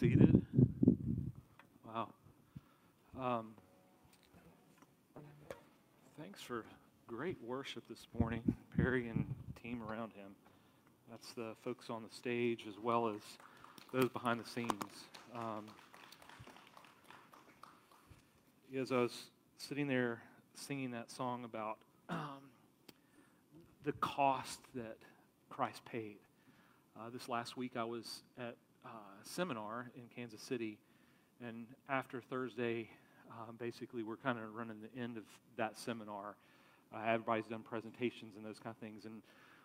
seated. Wow. Um, thanks for great worship this morning, Perry and team around him. That's the folks on the stage as well as those behind the scenes. Um, as I was sitting there singing that song about um, the cost that Christ paid, uh, this last week I was at uh, seminar in Kansas City. And after Thursday, uh, basically, we're kind of running the end of that seminar. Uh, everybody's done presentations and those kind of things. And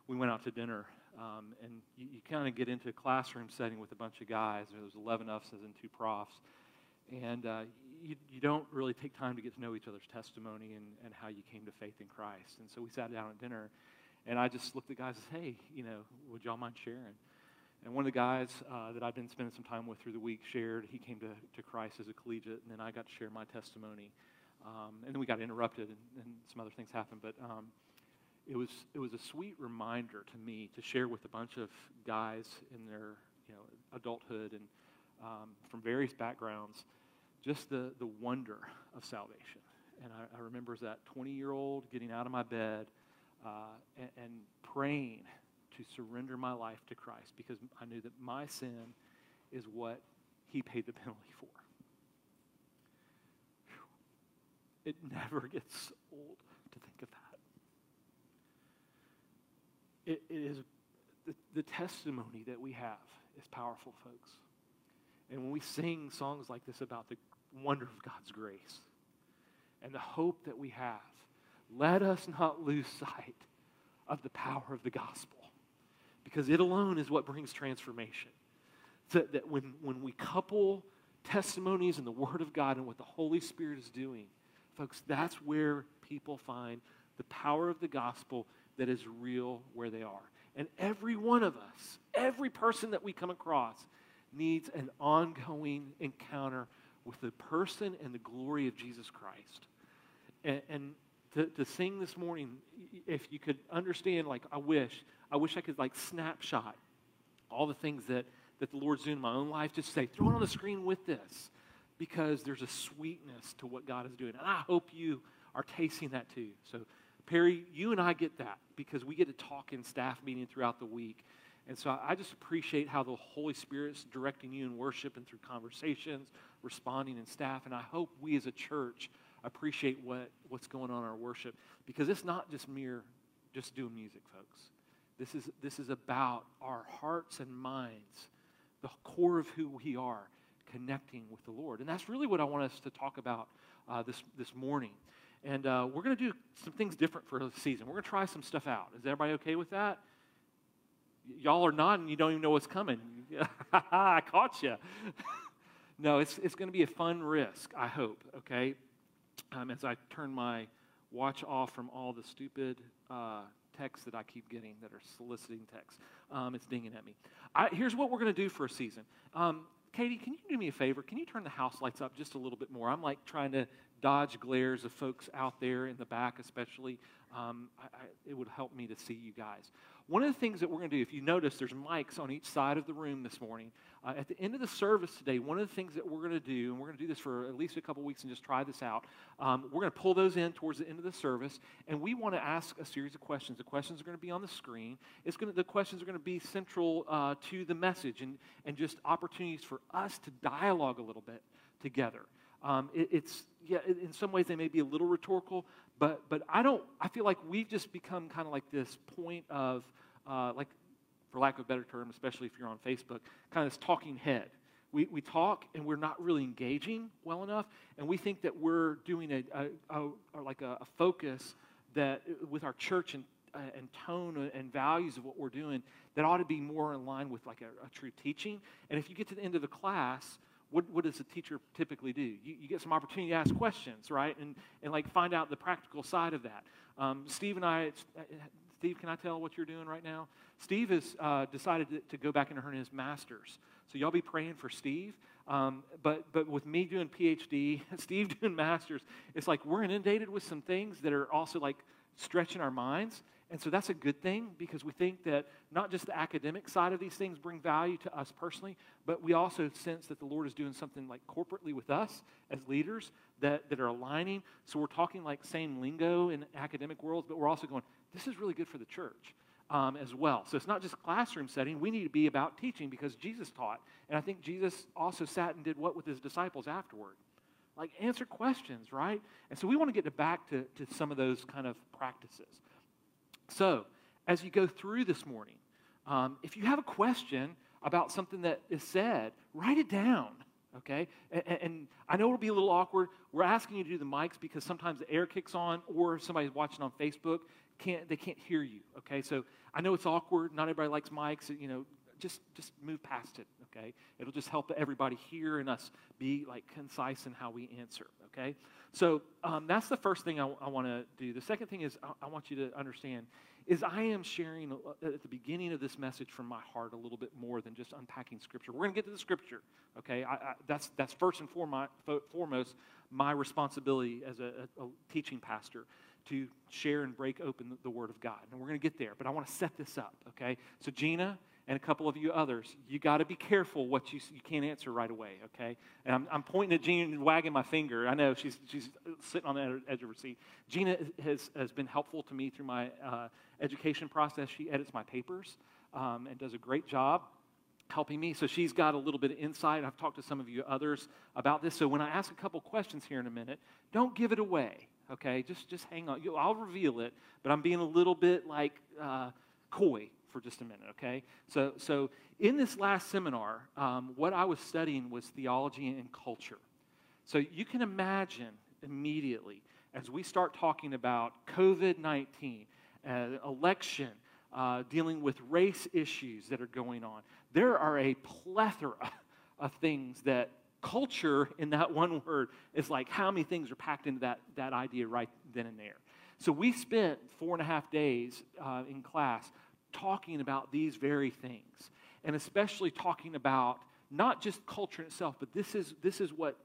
we went out to dinner. Um, and you, you kind of get into a classroom setting with a bunch of guys. There was 11 of us and two profs. And uh, you, you, don't really take time to get to know each other's testimony and, and how you came to faith in Christ. And so we sat down at dinner. And I just looked at guys and said, hey, you know, would y'all mind sharing? And one of the guys uh, that I've been spending some time with through the week shared he came to, to Christ as a collegiate, and then I got to share my testimony. Um, and then we got interrupted, and, and, some other things happened. But um, it was it was a sweet reminder to me to share with a bunch of guys in their you know adulthood and um, from various backgrounds, just the the wonder of salvation. And I, I remember as that 20 year old getting out of my bed uh, and, and praying to surrender my life to Christ because I knew that my sin is what he paid the penalty for. It never gets old to think of that. It, it is the, the testimony that we have is powerful, folks. And when we sing songs like this about the wonder of God's grace and the hope that we have, let us not lose sight of the power of the gospel because it alone is what brings transformation. That, that when, when we couple testimonies and the Word of God and what the Holy Spirit is doing, folks, that's where people find the power of the gospel that is real where they are. And every one of us, every person that we come across, needs an ongoing encounter with the person and the glory of Jesus Christ. And, and to, to sing this morning, if you could understand, like, I wish, I wish I could, like, snapshot all the things that, that the Lord's doing in my own life, just say, throw it on the screen with this, because there's a sweetness to what God is doing. And I hope you are tasting that too. So, Perry, you and I get that because we get to talk in staff meeting throughout the week. And so I just appreciate how the Holy Spirit's directing you in worship and through conversations, responding in staff. And I hope we as a church appreciate what, what's going on in our worship because it's not just mere just doing music, folks. This is, this is about our hearts and minds, the core of who we are, connecting with the Lord. And that's really what I want us to talk about uh, this, this morning. And uh, we're going to do some things different for the season. We're going to try some stuff out. Is everybody okay with that? Y'all are nodding. You don't even know what's coming. I caught you. no, it's, it's going to be a fun risk, I hope, okay? um, as I turn my watch off from all the stupid uh, texts that I keep getting that are soliciting texts. Um, it's dinging at me. I, here's what we're going to do for a season. Um, Katie, can you do me a favor? Can you turn the house lights up just a little bit more? I'm like trying to dodge glares of folks out there in the back, especially. Um, I, I, it would help me to see you guys. One of the things that we're going to do, if you notice, there's mics on each side of the room this morning. Uh, at the end of the service today, one of the things that we're going to do, and we're going to do this for at least a couple weeks and just try this out, um, we're going to pull those in towards the end of the service, and we want to ask a series of questions. The questions are going to be on the screen. It's going to, the questions are going to be central uh, to the message and, and just opportunities for us to dialogue a little bit together. Um, it, it's yeah, in some ways they may be a little rhetorical, but but I don't. I feel like we've just become kind of like this point of uh, like, for lack of a better term, especially if you're on Facebook, kind of this talking head. We, we talk and we're not really engaging well enough, and we think that we're doing a, a, a like a, a, focus that with our church and, uh, and tone and values of what we're doing that ought to be more in line with like a, a true teaching. And if you get to the end of the class what, what does a teacher typically do? You, you, get some opportunity to ask questions, right? And, and like find out the practical side of that. Um, Steve and I, uh, Steve, can I tell what you're doing right now? Steve has uh, decided to, to, go back and earn his master's. So y'all be praying for Steve. Um, but, but with me doing PhD, Steve doing master's, it's like we're inundated with some things that are also like stretching our minds. And so that's a good thing because we think that not just the academic side of these things bring value to us personally, but we also sense that the Lord is doing something like corporately with us as leaders that, that are aligning. So we're talking like same lingo in academic worlds, but we're also going, this is really good for the church. Um, as well. So it's not just classroom setting. We need to be about teaching because Jesus taught. And I think Jesus also sat and did what with his disciples afterward? Like answer questions, right? And so we want to get back to, to some of those kind of practices. So, as you go through this morning, um, if you have a question about something that is said, write it down, okay? And, and, I know it'll be a little awkward. We're asking you to do the mics because sometimes the air kicks on, or somebody's watching on Facebook, can't they can't hear you, okay? So I know it's awkward. Not everybody likes mics. You know, just just move past it, okay? It'll just help everybody hear and us be like concise in how we answer, okay? So um, that's the first thing I, I want to do. The second thing is I, I, want you to understand is I am sharing at the beginning of this message from my heart a little bit more than just unpacking Scripture. We're going to get to the Scripture, okay? I, I, that's that's first and foremost my responsibility as a, a teaching pastor to share and break open the, the Word of God, and we're going to get there. But I want to set this up, okay? So Gina and a couple of you others, you got to be careful what you, you can't answer right away, okay? And I'm, I'm pointing at Gina and wagging my finger. I know she's, she's sitting on the edge of her seat. Gina has, has been helpful to me through my uh, education process. She edits my papers um, and does a great job helping me. So she's got a little bit of insight. I've talked to some of you others about this. So when I ask a couple questions here in a minute, don't give it away, okay? Just, just hang on. I'll reveal it, but I'm being a little bit like uh, coy for just a minute, okay? So, so in this last seminar, um, what I was studying was theology and culture. So you can imagine immediately as we start talking about COVID 19, uh, election, uh, dealing with race issues that are going on, there are a plethora of things that culture, in that one word, is like how many things are packed into that, that idea right then and there. So we spent four and a half days uh, in class talking about these very things, and especially talking about not just culture in itself, but this is, this is what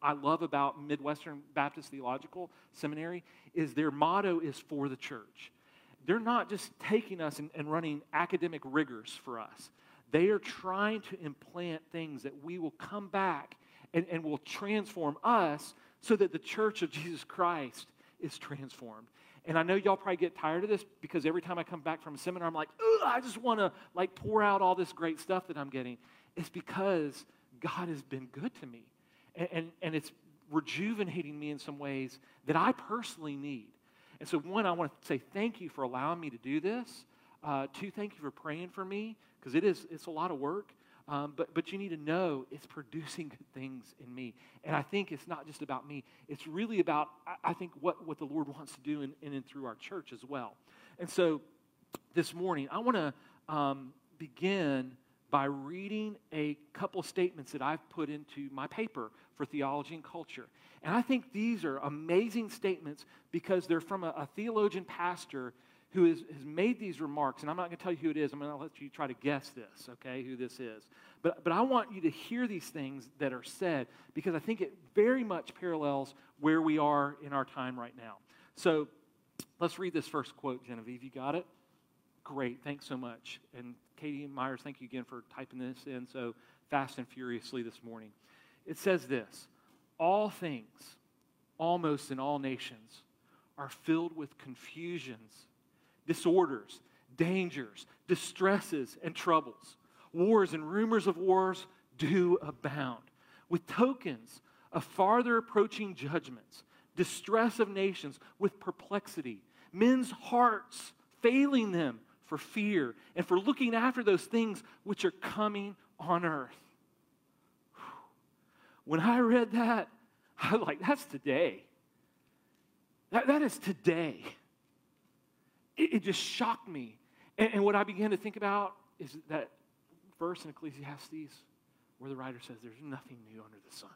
I love about Midwestern Baptist Theological Seminary is their motto is for the church. They're not just taking us and, and running academic rigors for us. They are trying to implant things that we will come back and, and will transform us so that the church of Jesus Christ is transformed. And I know y'all probably get tired of this because every time I come back from a seminar, I'm like, I just want to like pour out all this great stuff that I'm getting. It's because God has been good to me. And, and, and it's rejuvenating me in some ways that I personally need. And so, one, I want to say thank you for allowing me to do this. Uh, two, thank you for praying for me because it is it's a lot of work. Um, but, but you need to know it's producing good things in me. And I think it's not just about me, it's really about, I, I think, what, what the Lord wants to do in, in and through our church as well. And so this morning, I want to um, begin by reading a couple statements that I've put into my paper for theology and culture. And I think these are amazing statements because they're from a, a theologian pastor who is, has made these remarks, and I'm not going to tell you who it is. I'm going to let you try to guess this, okay, who this is. But, but I want you to hear these things that are said because I think it very much parallels where we are in our time right now. So let's read this first quote, Genevieve. You got it? Great. Thanks so much. And Katie Myers, thank you again for typing this in so fast and furiously this morning. It says this All things, almost in all nations, are filled with confusions disorders, dangers, distresses, and troubles. Wars and rumors of wars do abound, with tokens of farther approaching judgments, distress of nations with perplexity, men's hearts failing them for fear and for looking after those things which are coming on earth. When I read that, I was like, that's today. That, that is today it, it just shocked me. And, and what I began to think about is that verse in Ecclesiastes where the writer says there's nothing new under the sun.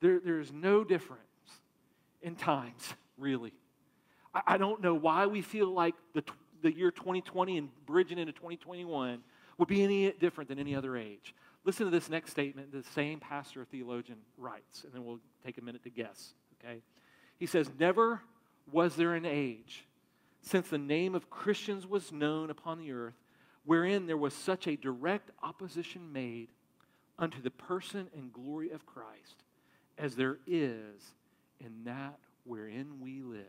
There, there's no difference in times, really. I, I, don't know why we feel like the, the year 2020 and bridging into 2021 would be any different than any other age. Listen to this next statement the same pastor or theologian writes, and then we'll take a minute to guess, okay? He says, Never was there an age since the name of Christians was known upon the earth, wherein there was such a direct opposition made unto the person and glory of Christ, as there is in that wherein we live.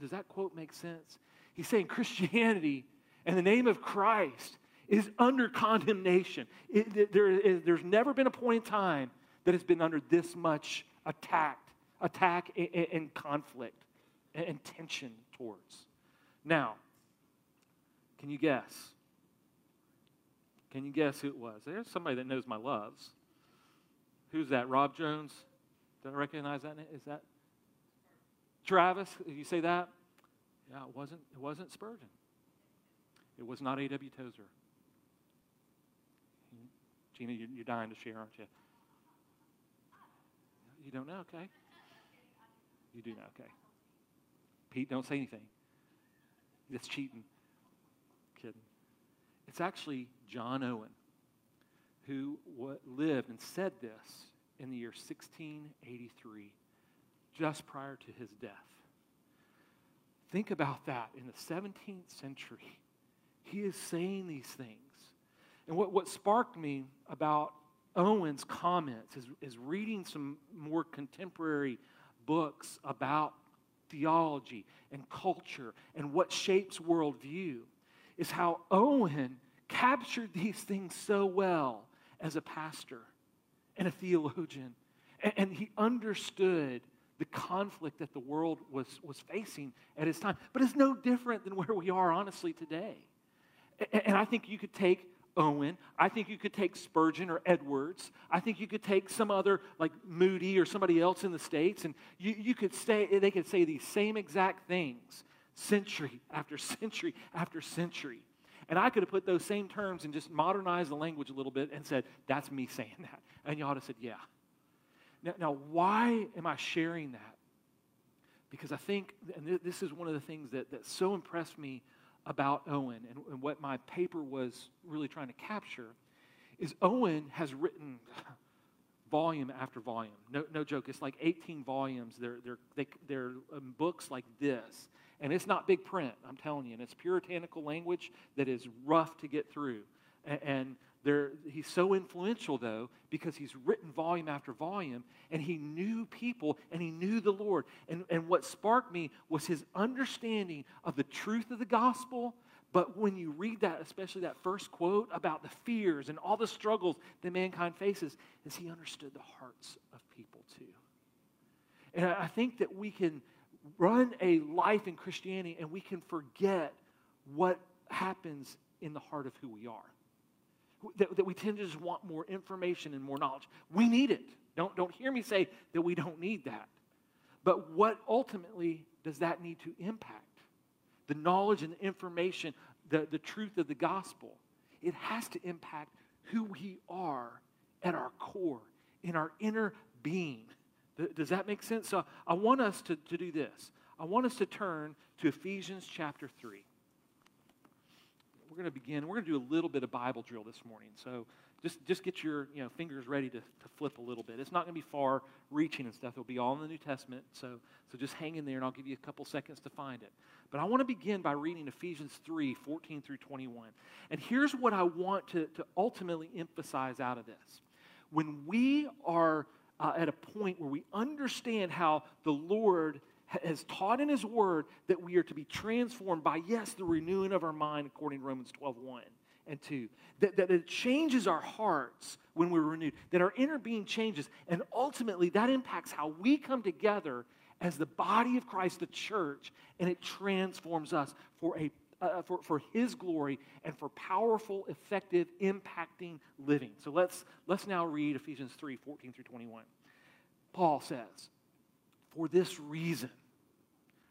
Does that quote make sense? He's saying Christianity and the name of Christ is under condemnation. It, there is, there's never been a point in time that has been under this much attack, attack and, and conflict and tension towards. Now, can you guess? Can you guess who it was? There's somebody that knows my loves. Who's that? Rob Jones? Do I recognize that? Is that Travis? You say that? Yeah, it wasn't. It wasn't Spurgeon. It was not A.W. Tozer. Gina, you're dying to share, aren't you? You don't know, okay? You do know, okay. Pete, don't say anything. That's cheating. Kidding. It's actually John Owen who lived and said this in the year 1683, just prior to his death. Think about that. In the 17th century, he is saying these things. And what, what sparked me about Owen's comments is, is reading some more contemporary books about theology and culture and what shapes worldview is how Owen captured these things so well as a pastor and a theologian. And, and he understood the conflict that the world was, was facing at his time. But it's no different than where we are, honestly, today. And, and I think you could take Owen. I think you could take Spurgeon or Edwards. I think you could take some other, like Moody or somebody else in the States, and you, you could say, they could say these same exact things century after century after century. And I could have put those same terms and just modernized the language a little bit and said, that's me saying that. And y'all would have said, yeah. Now, now, why am I sharing that? Because I think, and this is one of the things that, that so impressed me about Owen and, and what my paper was really trying to capture is Owen has written volume after volume. No, no joke. It's like 18 volumes. They're, they're, they, they're um, books like this. And it's not big print, I'm telling you. And it's puritanical language that is rough to get through. And, and he's so influential, though, because he's written volume after volume, and he knew people and he knew the Lord. And, and what sparked me was his understanding of the truth of the gospel. But when you read that, especially that first quote about the fears and all the struggles that mankind faces, is he understood the hearts of people too. And I think that we can run a life in Christianity and we can forget what happens in the heart of who we are that, that we tend to just want more information and more knowledge. We need it. Don't, don't hear me say that we don't need that. But what ultimately does that need to impact? The knowledge and the information, the, the truth of the gospel. It has to impact who we are at our core, in our inner being. Does that make sense? So I want us to, to do this. I want us to turn to Ephesians chapter 3 we're going to begin. We're going to do a little bit of Bible drill this morning. So just, just get your you know, fingers ready to, to flip a little bit. It's not going to be far reaching and stuff. It'll be all in the New Testament. So, so just hang in there and I'll give you a couple seconds to find it. But I want to begin by reading Ephesians 3 14 through 21. And here's what I want to, to ultimately emphasize out of this. When we are uh, at a point where we understand how the Lord has taught in his word that we are to be transformed by, yes, the renewing of our mind, according to Romans 12 1 and 2. That, that it changes our hearts when we're renewed, that our inner being changes, and ultimately that impacts how we come together as the body of Christ, the church, and it transforms us for a uh, for, for his glory and for powerful, effective, impacting living. So let's, let's now read Ephesians 3 14 through 21. Paul says, for this reason,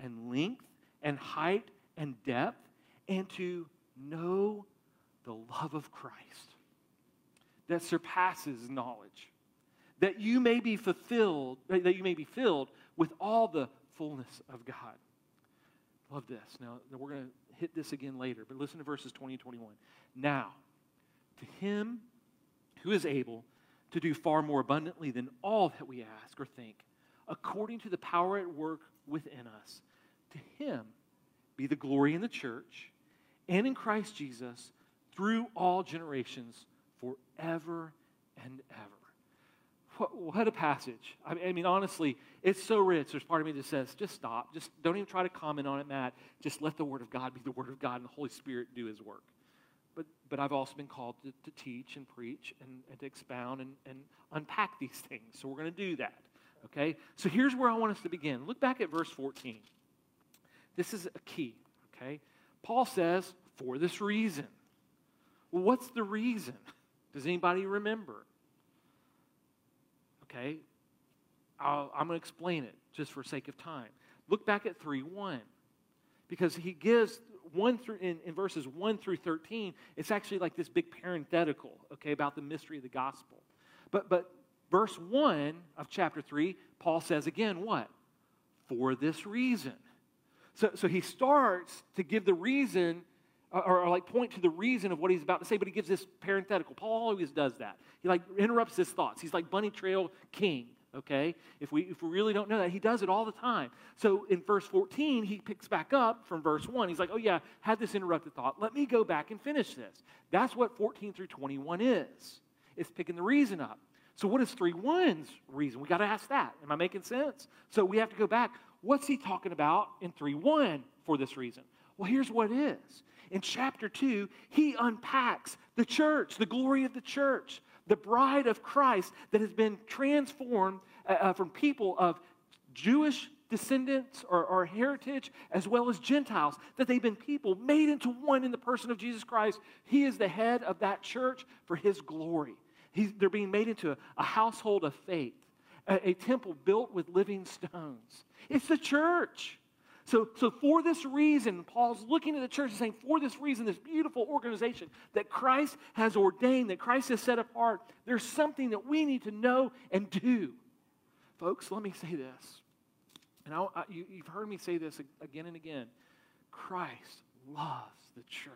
and length and height and depth, and to know the love of Christ that surpasses knowledge, that you may be fulfilled, that you may be filled with all the fullness of God. Love this. Now, we're going to hit this again later, but listen to verses 20 and 21. Now, to him who is able to do far more abundantly than all that we ask or think, according to the power at work within us, to him be the glory in the church and in Christ Jesus through all generations forever and ever. What, what a passage. I mean, I mean, honestly, it's so rich. There's part of me that says, just stop. Just don't even try to comment on it, Matt. Just let the Word of God be the Word of God and the Holy Spirit do His work. But, but I've also been called to, to teach and preach and, and to expound and, and unpack these things. So we're going to do that. Okay? So here's where I want us to begin. Look back at verse 14. This is a key. Okay? Paul says, for this reason. Well, what's the reason? Does anybody remember? Okay, i am going to explain it just for sake of time. Look back at 3 1. Because he gives one through in, in verses 1 through 13, it's actually like this big parenthetical, okay, about the mystery of the gospel. But but verse 1 of chapter 3, Paul says again, what? For this reason. So, so he starts to give the reason or, or, like point to the reason of what he's about to say, but he gives this parenthetical. Paul always does that. He like interrupts his thoughts. He's like bunny trail king. Okay, if we if we really don't know that, he does it all the time. So in verse 14, he picks back up from verse one. He's like, oh yeah, had this interrupted thought. Let me go back and finish this. That's what 14 through 21 is. It's picking the reason up. So what is 3 1's reason? We got to ask that. Am I making sense? So we have to go back. What's he talking about in 3 1 for this reason? Well, here's what it is in chapter 2, he unpacks the church, the glory of the church, the bride of Christ that has been transformed uh, uh, from people of Jewish descendants or, or, heritage as well as Gentiles, that they've been people made into one in the person of Jesus Christ. He is the head of that church for his glory. He's, they're being made into a, a household of faith, a, a temple built with living stones. It's the church. So, so for this reason, Paul's looking at the church and saying, for this reason, this beautiful organization that Christ has ordained, that Christ has set apart, there's something that we need to know and do. Folks, let me say this. And I, I, you, you've heard me say this again and again. Christ loves the church.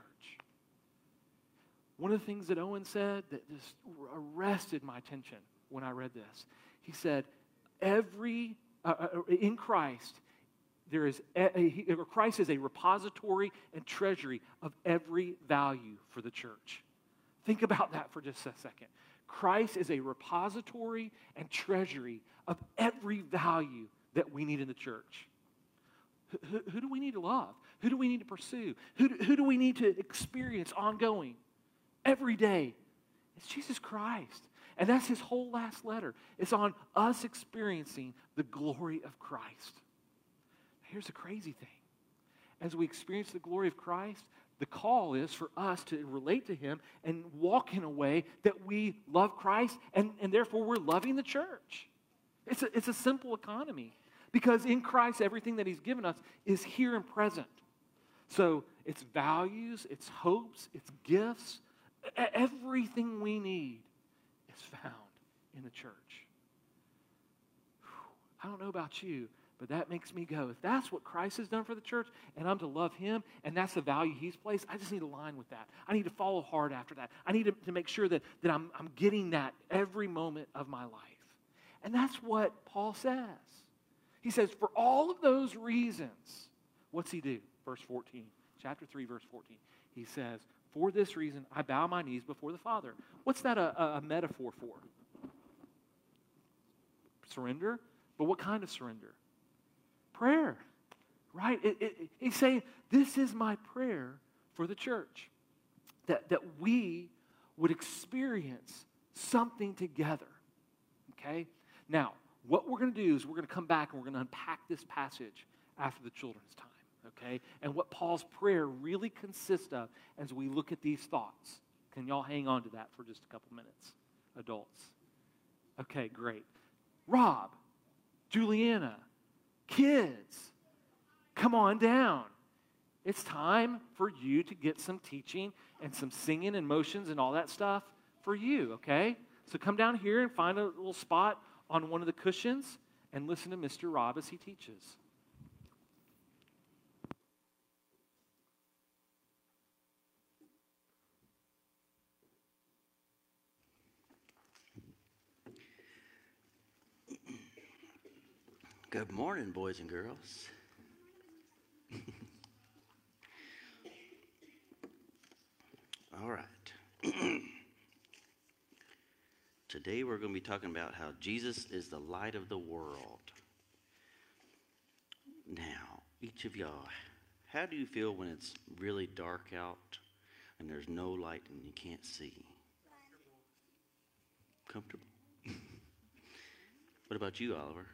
One of the things that Owen said that just arrested my attention when I read this, he said, every, uh, uh in Christ, there is a, a, Christ is a repository and treasury of every value for the church. Think about that for just a second. Christ is a repository and treasury of every value that we need in the church. Who, who, do we need to love? Who do we need to pursue? Who do, who do we need to experience ongoing every day? It's Jesus Christ. And that's his whole last letter. It's on us experiencing the glory of Christ. Here's the crazy thing as we experience the glory of Christ, the call is for us to relate to Him and walk in a way that we love Christ and, and therefore we're loving the church. It's a, it's a simple economy because in Christ, everything that He's given us is here and present. So it's values, it's hopes, it's gifts, everything we need is found in the church. I don't know about you, but that makes me go, if that's what Christ has done for the church and I'm to love him and that's the value he's placed, I just need to line with that. I need to follow hard after that. I need to, to make sure that, that I'm, I'm getting that every moment of my life. And that's what Paul says. He says, for all of those reasons, what's he do? Verse 14, chapter 3, verse 14. He says, for this reason, I bow my knees before the Father. What's that a, a metaphor for? Surrender? But what kind of surrender? prayer, right? It, it, he's saying, This is my prayer for the church. That, that we would experience something together. Okay? Now, what we're going to do is we're going to come back and we're going to unpack this passage after the children's time. Okay? And what Paul's prayer really consists of as we look at these thoughts. Can y'all hang on to that for just a couple minutes, adults? Okay, great. Rob, Juliana, Kids, come on down. It's time for you to get some teaching and some singing and motions and all that stuff for you, okay? So come down here and find a little spot on one of the cushions and listen to Mr. Rob as he teaches. Good morning, boys and girls. All right. Today we're going to be talking about how Jesus is the light of the world. Now, each of y'all, how do you feel when it's really dark out and there's no light and you can't see? Comfortable? what about you, Oliver?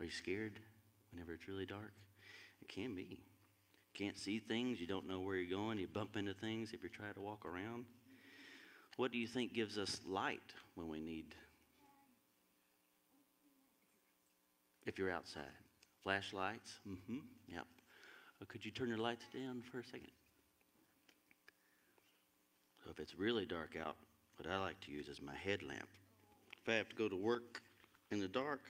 Are you scared whenever it's really dark? It can be. Can't see things, you don't know where you're going, you bump into things if you try to walk around. What do you think gives us light when we need? If you're outside, flashlights. Mm-hmm. Yep. Uh, could you turn your lights down for a second? So if it's really dark out, what I like to use is my headlamp. If I have to go to work in the dark,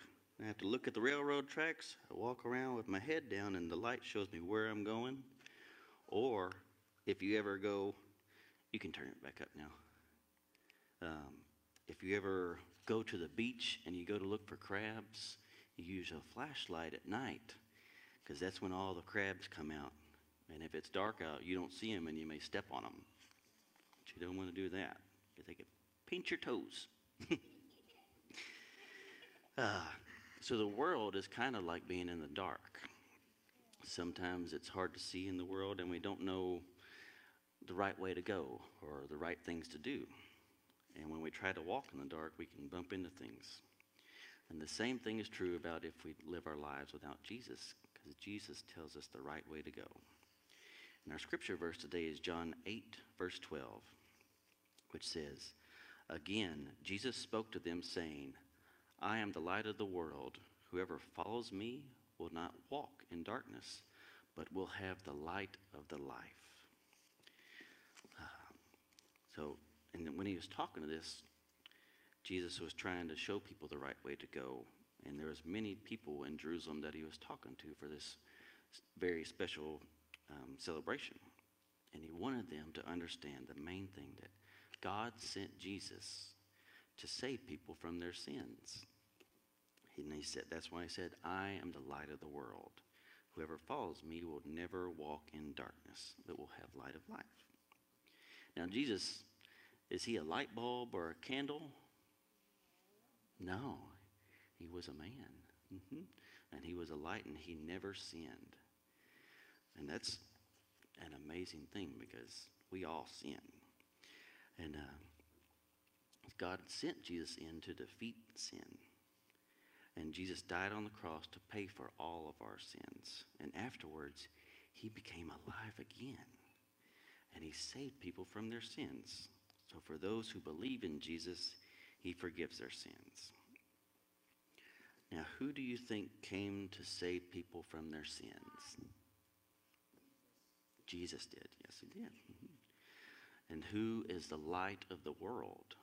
I have to look at the railroad tracks. I walk around with my head down, and the light shows me where I'm going. Or if you ever go, you can turn it back up now. Um, if you ever go to the beach and you go to look for crabs, you use a flashlight at night because that's when all the crabs come out. And if it's dark out, you don't see them and you may step on them. But you don't want to do that because they could pinch your toes. uh, so the world is kind of like being in the dark. Sometimes it's hard to see in the world, and we don't know the right way to go or the right things to do. And when we try to walk in the dark, we can bump into things. And the same thing is true about if we live our lives without Jesus, because Jesus tells us the right way to go. And our scripture verse today is John 8, verse 12, which says, Again, Jesus spoke to them, saying, I am the light of the world. Whoever follows me will not walk in darkness, but will have the light of the life. Uh, so, and then when he was talking to this, Jesus was trying to show people the right way to go. And there was many people in Jerusalem that he was talking to for this very special um, celebration. And he wanted them to understand the main thing that God sent Jesus to save people from their sins. And he said, that's why he said, I am the light of the world. Whoever follows me will never walk in darkness, but will have light of life. Now, Jesus, is he a light bulb or a candle? No, he was a man. Mm-hmm. And he was a light and he never sinned. And that's an amazing thing because we all sin. And uh, God sent Jesus in to defeat sin. And Jesus died on the cross to pay for all of our sins. And afterwards, he became alive again. And he saved people from their sins. So for those who believe in Jesus, he forgives their sins. Now, who do you think came to save people from their sins? Jesus did. Yes, he did. And who is the light of the world?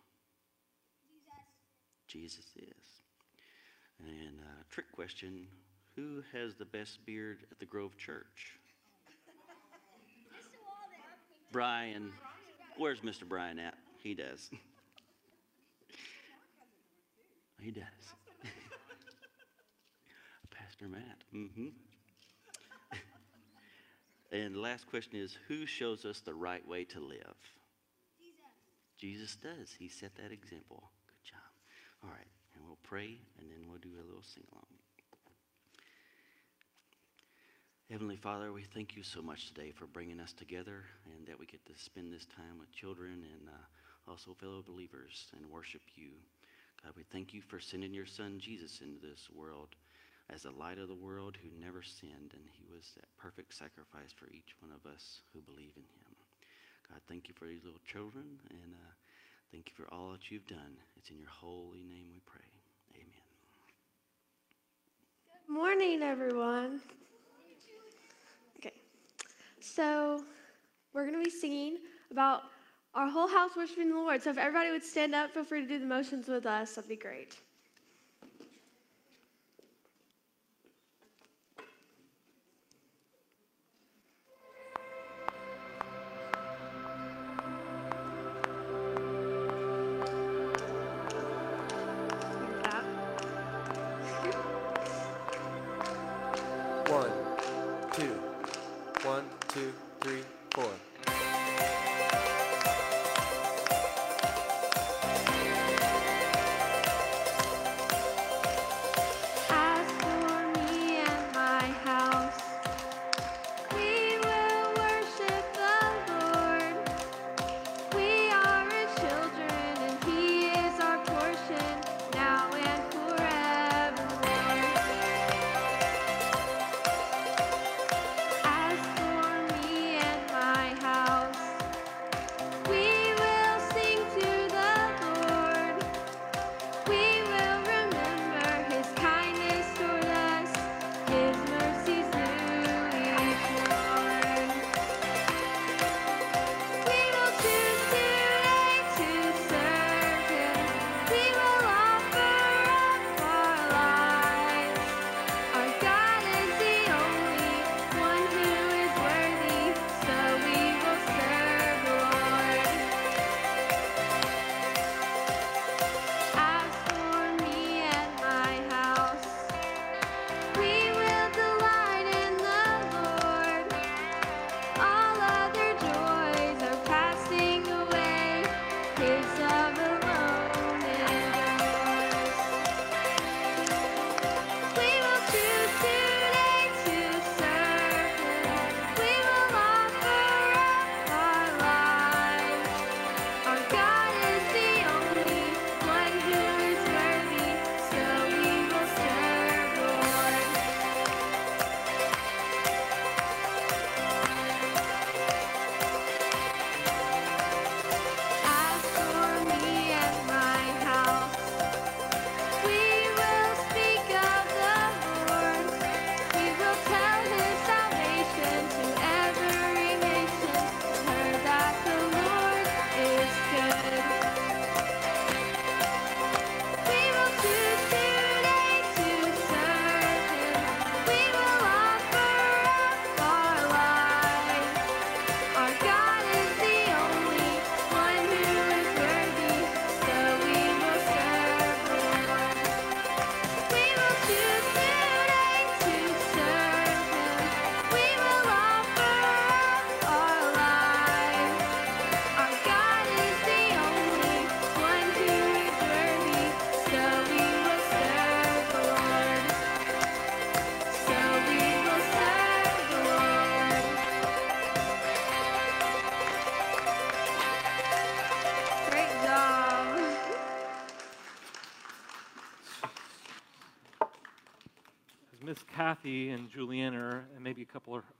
Jesus, is. And uh, trick question Who has the best beard at the Grove Church? Brian. Where's Mr. Brian at? He does. he does. Pastor Matt. Mm-hmm. and the last question is Who shows us the right way to live? Jesus. Jesus does. He set that example. All right we'll pray, and then we'll do a little sing along. Heavenly Father, we thank you so much today for bringing us together and that we get to spend this time with children and uh, also fellow believers and worship you. God, we thank you for sending your son Jesus into this world as the light of the world who never sinned, and he was that perfect sacrifice for each one of us who believe in him. God, thank you for these little children, and uh, Thank you for all that you've done. It's in your holy name we pray. Amen. Good morning, everyone. Okay, so we're going to be singing about our whole house worshiping the Lord. So if everybody would stand up, feel free to do the motions with us. That'd be great.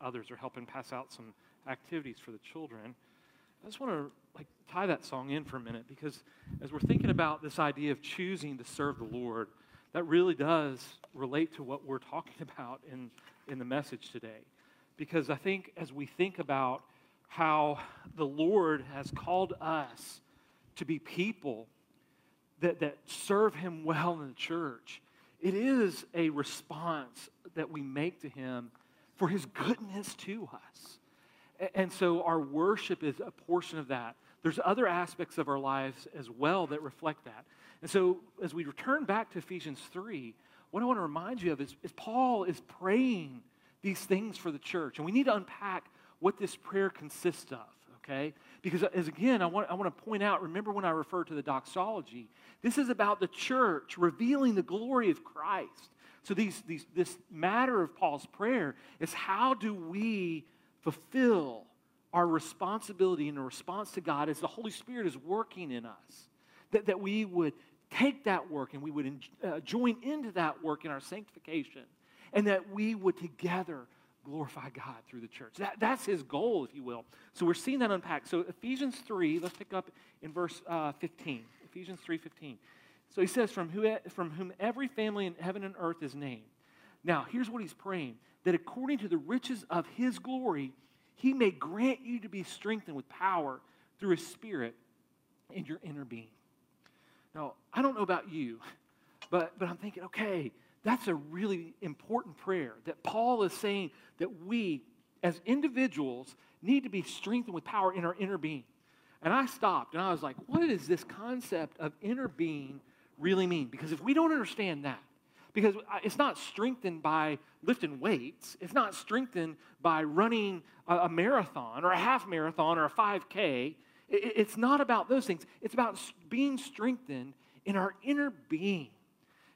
Others are helping pass out some activities for the children. I just want to like tie that song in for a minute because as we're thinking about this idea of choosing to serve the Lord, that really does relate to what we're talking about in, in the message today. Because I think as we think about how the Lord has called us to be people that, that serve Him well in the church, it is a response that we make to Him for His goodness to us. And so our worship is a portion of that. There's other aspects of our lives as well that reflect that. And so as we return back to Ephesians 3, what I want to remind you of is, is Paul is praying these things for the church. And we need to unpack what this prayer consists of, okay? Because as again, I want, I want to point out, remember when I referred to the doxology, this is about the church revealing the glory of Christ. So these, these, this matter of Paul's prayer is how do we fulfill our responsibility in a response to God as the Holy Spirit is working in us? That, that we would take that work and we would uh, join into that work in our sanctification and that we would together glorify God through the church. That, that's his goal, if you will. So we're seeing that unpacked. So Ephesians 3, let's pick up in verse uh, 15. Ephesians 3.15. So he says, from, who, from whom every family in heaven and earth is named. Now, here's what he's praying. That according to the riches of his glory, he may grant you to be strengthened with power through his spirit in your inner being. Now, I don't know about you, but, but I'm thinking, okay, that's a really important prayer that Paul is saying that we, as individuals, need to be strengthened with power in our inner being. And I stopped and I was like, what is this concept of inner being really mean? Because if we don't understand that, because it's not strengthened by lifting weights, it's not strengthened by running a, marathon or a half marathon or a 5K. It, it's not about those things, it's about being strengthened in our inner being.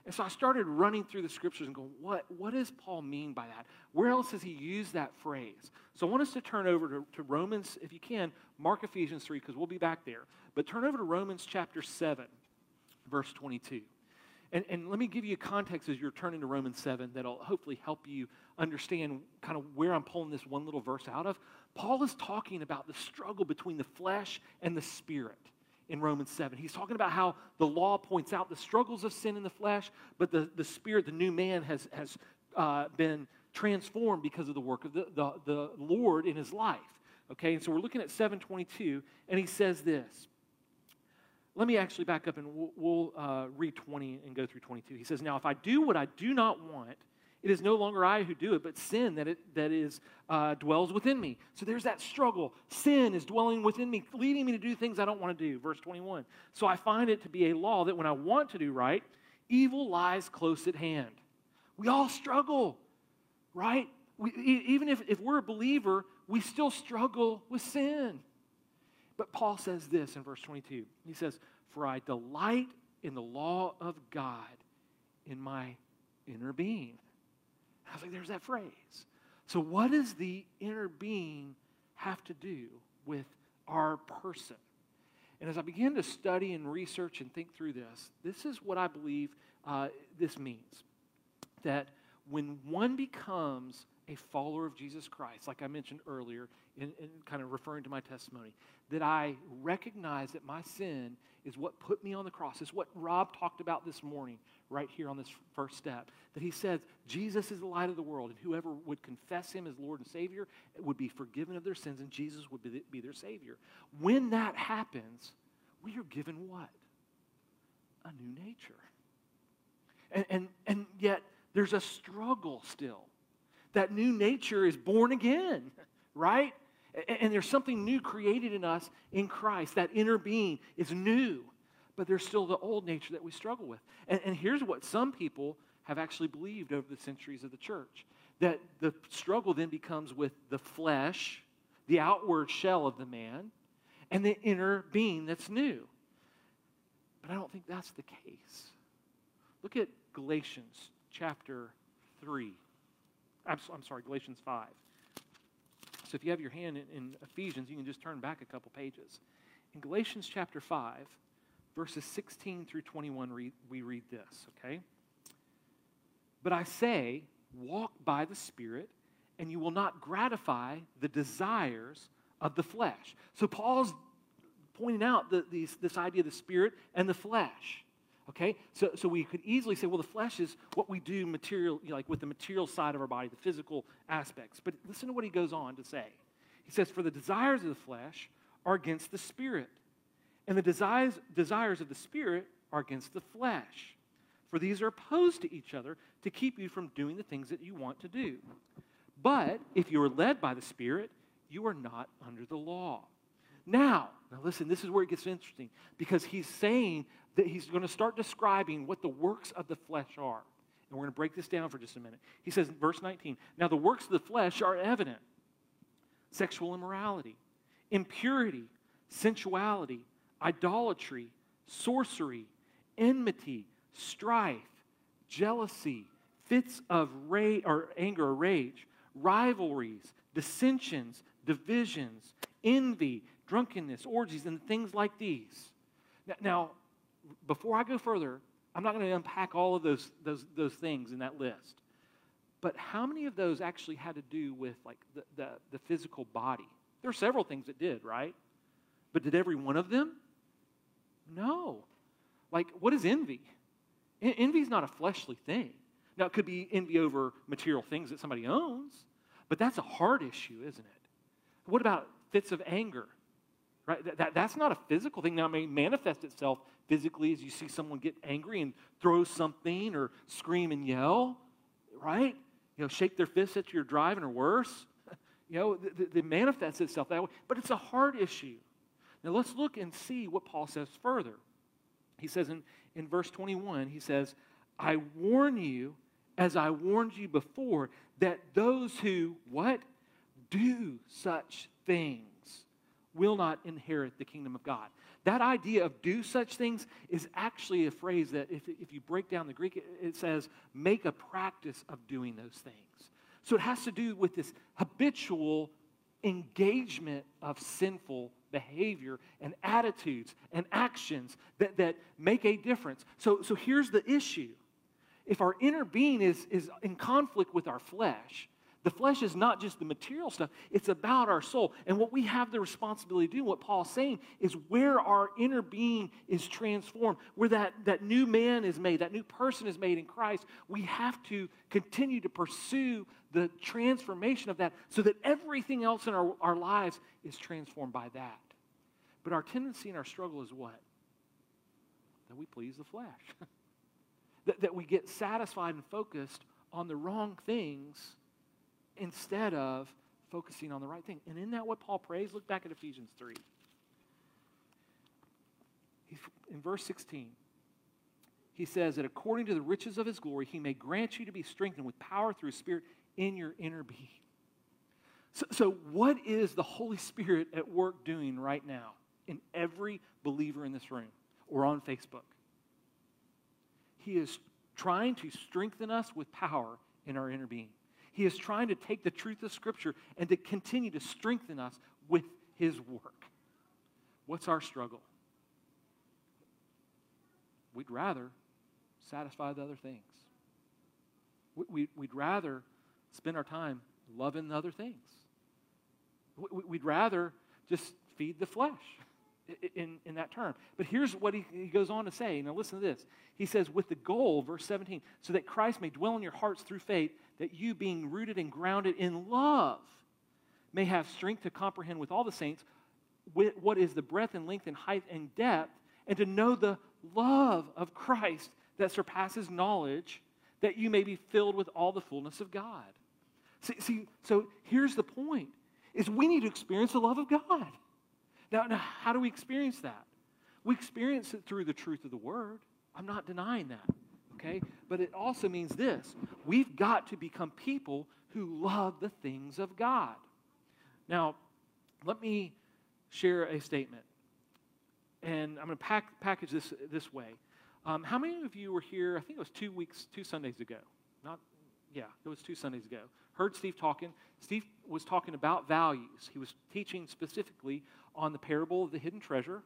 And so I started running through the scriptures and going, what, what does Paul mean by that? Where else has he used that phrase? So I want us to turn over to, to Romans, if you can, mark Ephesians 3, because we'll be back there. But turn over to Romans chapter 7, verse 22. And, and let me give you a context as you're turning to Romans 7 that'll hopefully help you understand kind of where I'm pulling this one little verse out of. Paul is talking about the struggle between the flesh and the spirit in Romans 7. He's talking about how the law points out the struggles of sin in the flesh, but the, the spirit, the new man, has, has uh, been transformed because of the work of the, the, the Lord in his life. Okay, and so we're looking at 722, and he says this. Let me actually back up and we'll, we'll uh, read 20 and go through 22. He says, Now, if I do what I do not want, it is no longer I who do it, but sin that, it, that is, uh, dwells within me. So there's that struggle. Sin is dwelling within me, leading me to do things I don't want to do. Verse 21. So I find it to be a law that when I want to do right, evil lies close at hand. We all struggle, right? We, even if, if we're a believer, we still struggle with sin. But Paul says this in verse 22. He says, For I delight in the law of God in my inner being. I was like, there's that phrase. So, what does the inner being have to do with our person? And as I began to study and research and think through this, this is what I believe uh, this means. That when one becomes a follower of Jesus Christ, like I mentioned earlier, in, in, kind of referring to my testimony, that I recognize that my sin is what put me on the cross. is what Rob talked about this morning, right here on this first step. That he says, Jesus is the light of the world, and whoever would confess him as Lord and Savior would be forgiven of their sins, and Jesus would be, be their Savior. When that happens, we are given what? A new nature. And, and, and yet, there's a struggle still. That new nature is born again, right? And there's something new created in us in Christ. That inner being is new, but there's still the old nature that we struggle with. And, and here's what some people have actually believed over the centuries of the church that the struggle then becomes with the flesh, the outward shell of the man, and the inner being that's new. But I don't think that's the case. Look at Galatians chapter 3. I'm, I'm sorry, Galatians 5. So if you have your hand in, in Ephesians, you can just turn back a couple pages. In Galatians chapter 5, verses 16 through 21, read, we read this, okay? But I say, walk by the Spirit, and you will not gratify the desires of the flesh. So Paul's pointing out the, these, this idea of the Spirit and the flesh. Okay? So, so we could easily say, well, the flesh is what we do material, you know, like with the material side of our body, the physical aspects. But listen to what he goes on to say. He says, For the desires of the flesh are against the spirit, and the desires, desires of the spirit are against the flesh. For these are opposed to each other to keep you from doing the things that you want to do. But if you are led by the Spirit, you are not under the law. Now, now listen, this is where it gets interesting because he's saying that he's going to start describing what the works of the flesh are. And we're going to break this down for just a minute. He says verse 19, Now the works of the flesh are evident sexual immorality, impurity, sensuality, idolatry, sorcery, enmity, strife, jealousy, fits of rage or anger or rage, rivalries, dissensions, divisions, envy, drunkenness, orgies, and things like these. Now, before I go further, I'm not going to unpack all of those, those, those things in that list. But how many of those actually had to do with like the, the, the physical body? There are several things that did, right? But did every one of them? No. Like, what is envy? Envy is not a fleshly thing. Now, it could be envy over material things that somebody owns, but that's a heart issue, isn't it? What about fits of anger? Right? That, that, that's not a physical thing. Now, it may manifest itself physically as you see someone get angry and throw something or scream and yell, right? You know, shake their fists at you driving or worse. You know, it manifests itself that way. But it's a heart issue. Now, let's look and see what Paul says further. He says in, in verse 21, he says, I warn you, as I warned you before, that those who, what? Do such things will not inherit the kingdom of God. That idea of do such things is actually a phrase that, if, if you break down the Greek, it, says make a practice of doing those things. So it has to do with this habitual engagement of sinful behavior and attitudes and actions that, that make a difference. So, so here's the issue if our inner being is, is in conflict with our flesh, the flesh is not just the material stuff, it's about our soul. And what we have the responsibility to do, what Paul's saying, is where our inner being is transformed, where that, that new man is made, that new person is made in Christ, we have to continue to pursue the transformation of that so that everything else in our, our lives is transformed by that. But our tendency and our struggle is what? That we please the flesh. that, that we get satisfied and focused on the wrong things instead of focusing on the right thing. And isn't that what Paul prays? Look back at Ephesians 3. in verse 16, he says that according to the riches of his glory, he may grant you to be strengthened with power through Spirit in your inner being. So, so, what is the Holy Spirit at work doing right now in every believer in this room or on Facebook? He is trying to strengthen us with power in our inner being. He is trying to take the truth of Scripture and to continue to strengthen us with His work. What's our struggle? We'd rather satisfy the other things. We'd rather spend our time loving the other things. We'd rather just feed the flesh in, in that term. But here's what he, he goes on to say. Now, listen to this. He says, with the goal, verse 17, so that Christ may dwell in your hearts through faith, that you, being rooted and grounded in love, may have strength to comprehend with all the saints what is the breadth and length and height and depth, and to know the love of Christ that surpasses knowledge, that you may be filled with all the fullness of God. See, see so here's the point is we need to experience the love of God. Now, now, how do we experience that? We experience it through the truth of the Word. I'm not denying that, okay? But it also means this we've got to become people who love the things of God. Now, let me share a statement. And I'm going to pack, package this this way. Um, how many of you were here? I think it was two weeks, two Sundays ago. Not, yeah, it was two Sundays ago. Heard Steve talking. Steve was talking about values. He was teaching specifically on the parable of the hidden treasure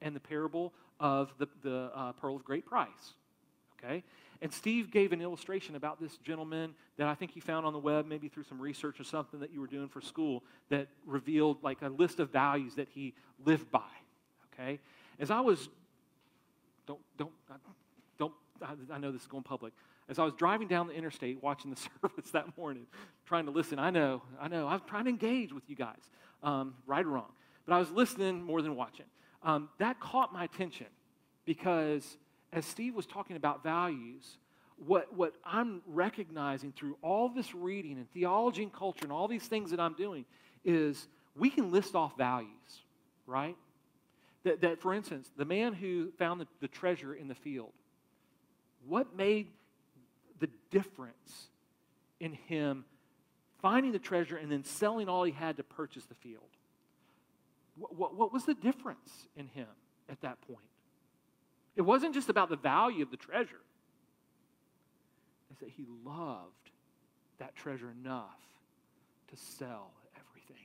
and the parable of the, the uh, pearl of great price. Okay? And Steve gave an illustration about this gentleman that I think he found on the web, maybe through some research or something that you were doing for school, that revealed like a list of values that he lived by. Okay? As I was, don't, don't, don't, I know this is going public. As I was driving down the interstate watching the service that morning, trying to listen, I know, I know, I was trying to engage with you guys, um, right or wrong but I was listening more than watching. Um, that caught my attention because as Steve was talking about values, what, what I'm recognizing through all this reading and theology and culture and all these things that I'm doing is we can list off values, right? That, that for instance, the man who found the, the treasure in the field, what made the difference in him finding the treasure and then selling all he had to purchase the field? What, what, was the difference in him at that point? It wasn't just about the value of the treasure, it's that he loved that treasure enough to sell everything.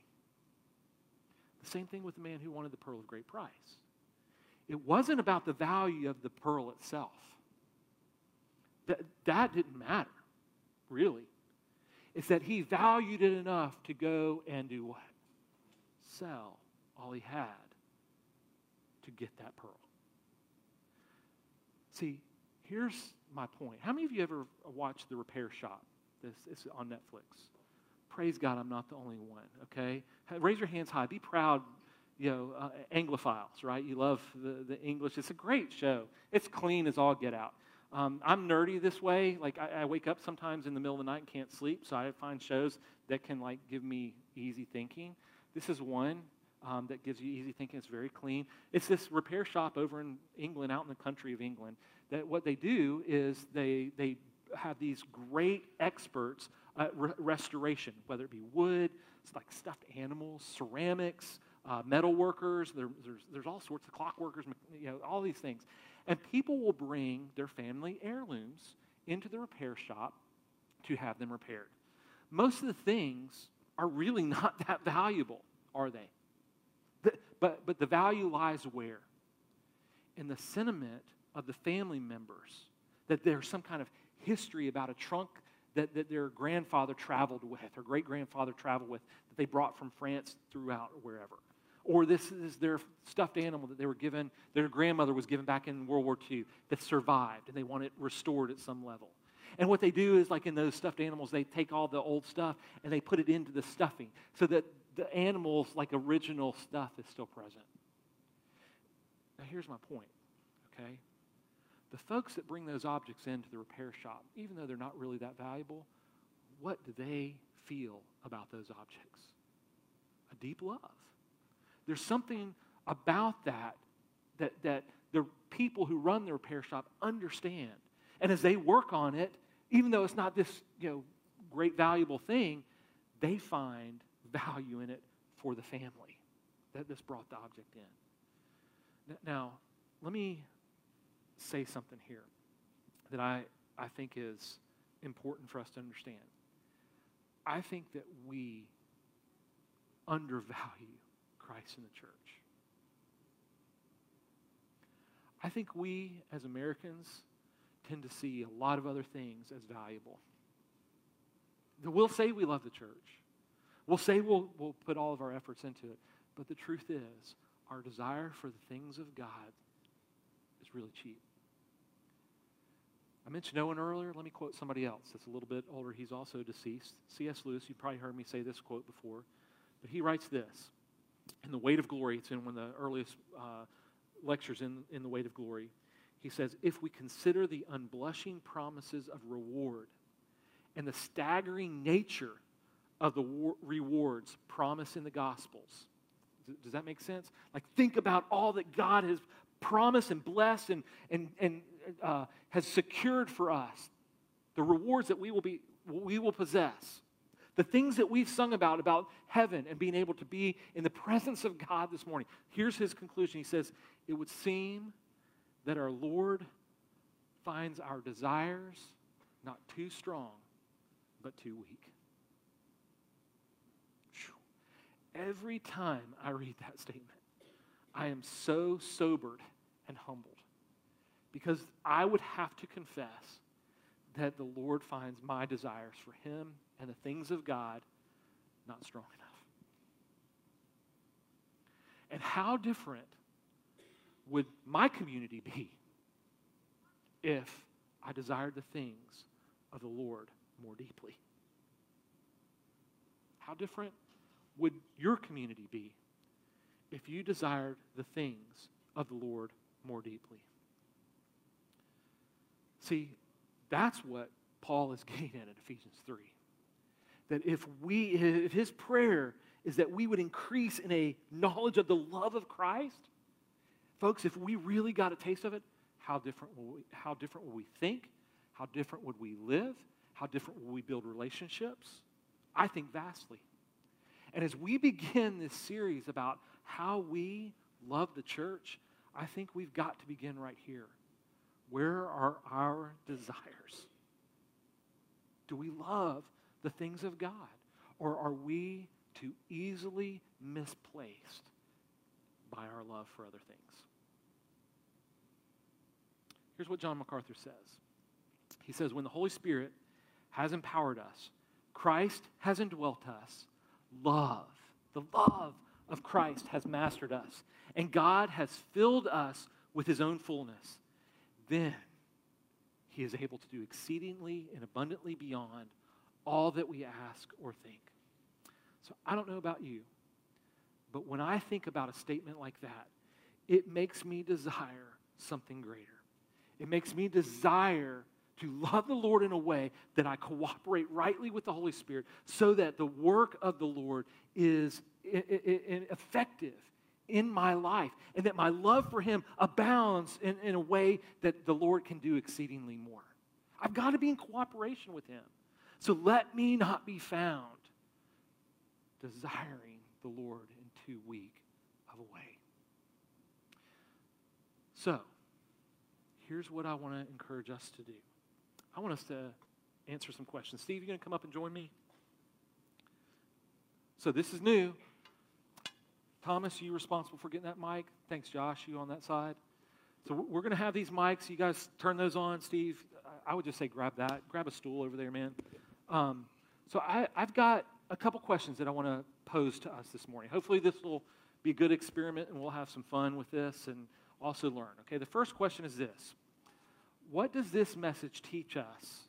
The same thing with the man who wanted the pearl of great price. It wasn't about the value of the pearl itself. That, that didn't matter, really. It's that he valued it enough to go and do what? Sell all he had to get that pearl. See, here's my point. How many of you ever watched The Repair Shop? This is on Netflix. praise God, I'm not the only one, okay? Raise your hands high. Be proud, you know, uh, Anglophiles, right? You love the, the English. It's a great show. It's clean as all get out. Um, I'm nerdy this way. Like, I, I, wake up sometimes in the middle of the night and can't sleep, so I find shows that can, like, give me easy thinking. This is one um, that gives you easy thinking. It's very clean. It's this repair shop over in England, out in the country of England, that what they do is they, they have these great experts at re- restoration, whether it be wood, it's like stuffed animals, ceramics, uh, metal workers, there, there's, there's all sorts of clock workers, you know, all these things. And people will bring their family heirlooms into the repair shop to have them repaired. Most of the things are really not that valuable, are they? But, but the value lies where? In the sentiment of the family members that there's some kind of history about a trunk that, that their grandfather traveled with, or great grandfather traveled with, that they brought from France throughout or wherever. Or this is their stuffed animal that they were given, their grandmother was given back in World War II that survived, and they want it restored at some level. And what they do is, like in those stuffed animals, they take all the old stuff and they put it into the stuffing so that the animal's like original stuff is still present. Now, here's my point, okay? The folks that bring those objects into the repair shop, even though they're not really that valuable, what do they feel about those objects? A deep love. There's something about that that, that the people who run the repair shop understand. And as they work on it, even though it's not this you know, great valuable thing, they find value in it for the family that this brought the object in. Now, let me say something here that I, I think is important for us to understand. I think that we undervalue Christ in the church. I think we, as Americans, tend to see a lot of other things as valuable. We'll say we love the church. We'll say we'll, we'll put all of our efforts into it. But the truth is, our desire for the things of God is really cheap. I mentioned Owen earlier. Let me quote somebody else that's a little bit older. He's also deceased. C.S. Lewis, you've probably heard me say this quote before. But he writes this in The Weight of Glory. It's in one of the earliest uh, lectures in, in The Weight of Glory. He says, If we consider the unblushing promises of reward and the staggering nature of the war- rewards promised in the Gospels, does that make sense? Like, think about all that God has promised and blessed and, and, and uh, has secured for us the rewards that we will, be, we will possess. The things that we've sung about, about heaven and being able to be in the presence of God this morning. Here's his conclusion. He says, It would seem that our Lord finds our desires not too strong, but too weak. Every time I read that statement, I am so sobered and humbled because I would have to confess that the Lord finds my desires for Him and the things of God not strong enough. And how different would my community be if I desired the things of the Lord more deeply? How different would your community be if you desired the things of the Lord more deeply? See, that's what Paul is getting at in Ephesians 3. That if we, if his prayer is that we would increase in a knowledge of the love of Christ, folks, if we really got a taste of it, how different will we, how different will we think? How different would we live? How different will we build relationships? I think vastly. And as we begin this series about how we love the church, I think we've got to begin right here. Where are our desires? Do we love the things of God? Or are we too easily misplaced by our love for other things? Here's what John MacArthur says He says, When the Holy Spirit has empowered us, Christ has indwelt us, love, the love of Christ has mastered us, and God has filled us with his own fullness then he is able to do exceedingly and abundantly beyond all that we ask or think. So I don't know about you, but when I think about a statement like that, it makes me desire something greater. It makes me desire to love the Lord in a way that I cooperate rightly with the Holy Spirit so that the work of the Lord is effective in my life and that my love for Him abounds in, in a way that the Lord can do exceedingly more. I've got to be in cooperation with Him. So let me not be found desiring the Lord in too weak of a way. So, here's what I want to encourage us to do. I want us to answer some questions. Steve, you going to come up and join me? So, this is new. Thomas, you responsible for getting that mic? Thanks, Josh. You on that side? So, we're going to have these mics. You guys turn those on. Steve, I would just say grab that. Grab a stool over there, man. Um, so, I, I've got a couple questions that I want to pose to us this morning. Hopefully, this will be a good experiment and we'll have some fun with this and also learn. Okay, the first question is this What does this message teach us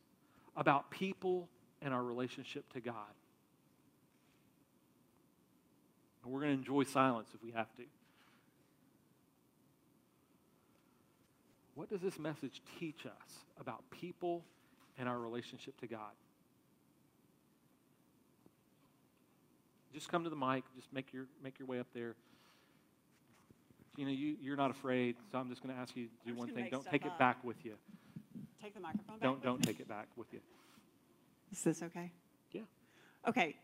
about people and our relationship to God? And we're going to enjoy silence if we have to. What does this message teach us about people and our relationship to God? Just come to the mic. Just make your, make your way up there. You know, you, you're not afraid, so I'm just going to ask you to do one thing. Don't take it back with you. Take the microphone back. Don't, with don't me? take it back with you. Is this okay? Yeah. Okay.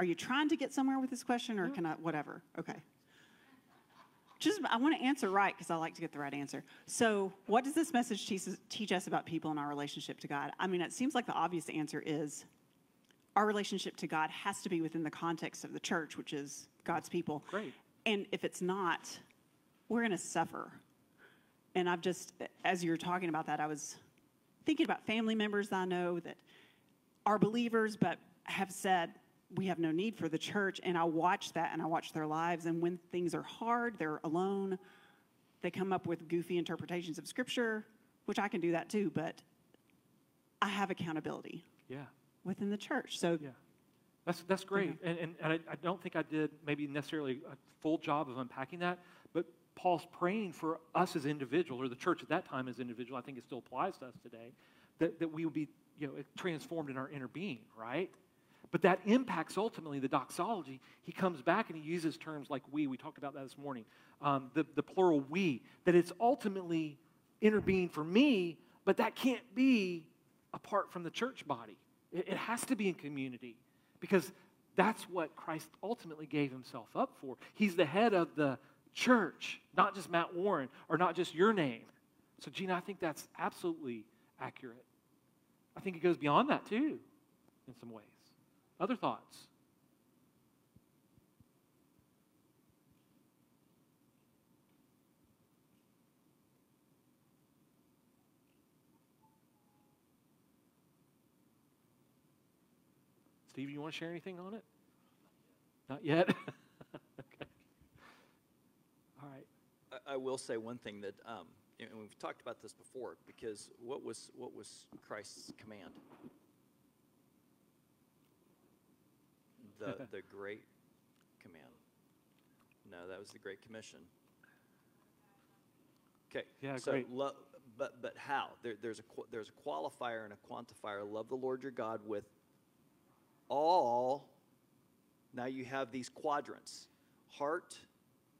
Are you trying to get somewhere with this question or No. can I, whatever? Okay. Just, I want to answer right because I like to get the right answer. So, what does this message teach, teach us about people and our relationship to God? I mean, it seems like the obvious answer is our relationship to God has to be within the context of the church, which is God's people. Great. And if it's not, we're going to suffer. And I've just, as you were talking about that, I was thinking about family members I know that are believers but have said, we have no need for the church. And I watch that and I watch their lives. And when things are hard, they're alone. They come up with goofy interpretations of scripture, which I can do that too, but I have accountability Yeah. within the church. So Yeah. That's, that's great. And, and, and I, I don't think I did maybe necessarily a full job of unpacking that, Paul's praying for us as individuals, or the church at that time as individual, I think it still applies to us today, that, that we would be you know, transformed in our inner being, right? But that impacts ultimately the doxology. He comes back and he uses terms like we. We talked about that this morning. Um, the, the plural we, that it's ultimately inner being for me, but that can't be apart from the church body. It, it has to be in community because that's what Christ ultimately gave himself up for. He's the head of the church, not just Matt Warren or not just your name. So, Gina, I think that's absolutely accurate. I think it goes beyond that too, in some ways. Other thoughts? Steve, you want to share anything on it? Not yet? okay. All right. I- I will say one thing that, um, and we've talked about this before, because what was what was Christ's command? The the Great Command. No, that was the Great Commission. Okay. Yeah, so great. Lo- but but how? There, there's a qu- there's a qualifier and a quantifier. Love the Lord your God with all. Now you have these quadrants: heart,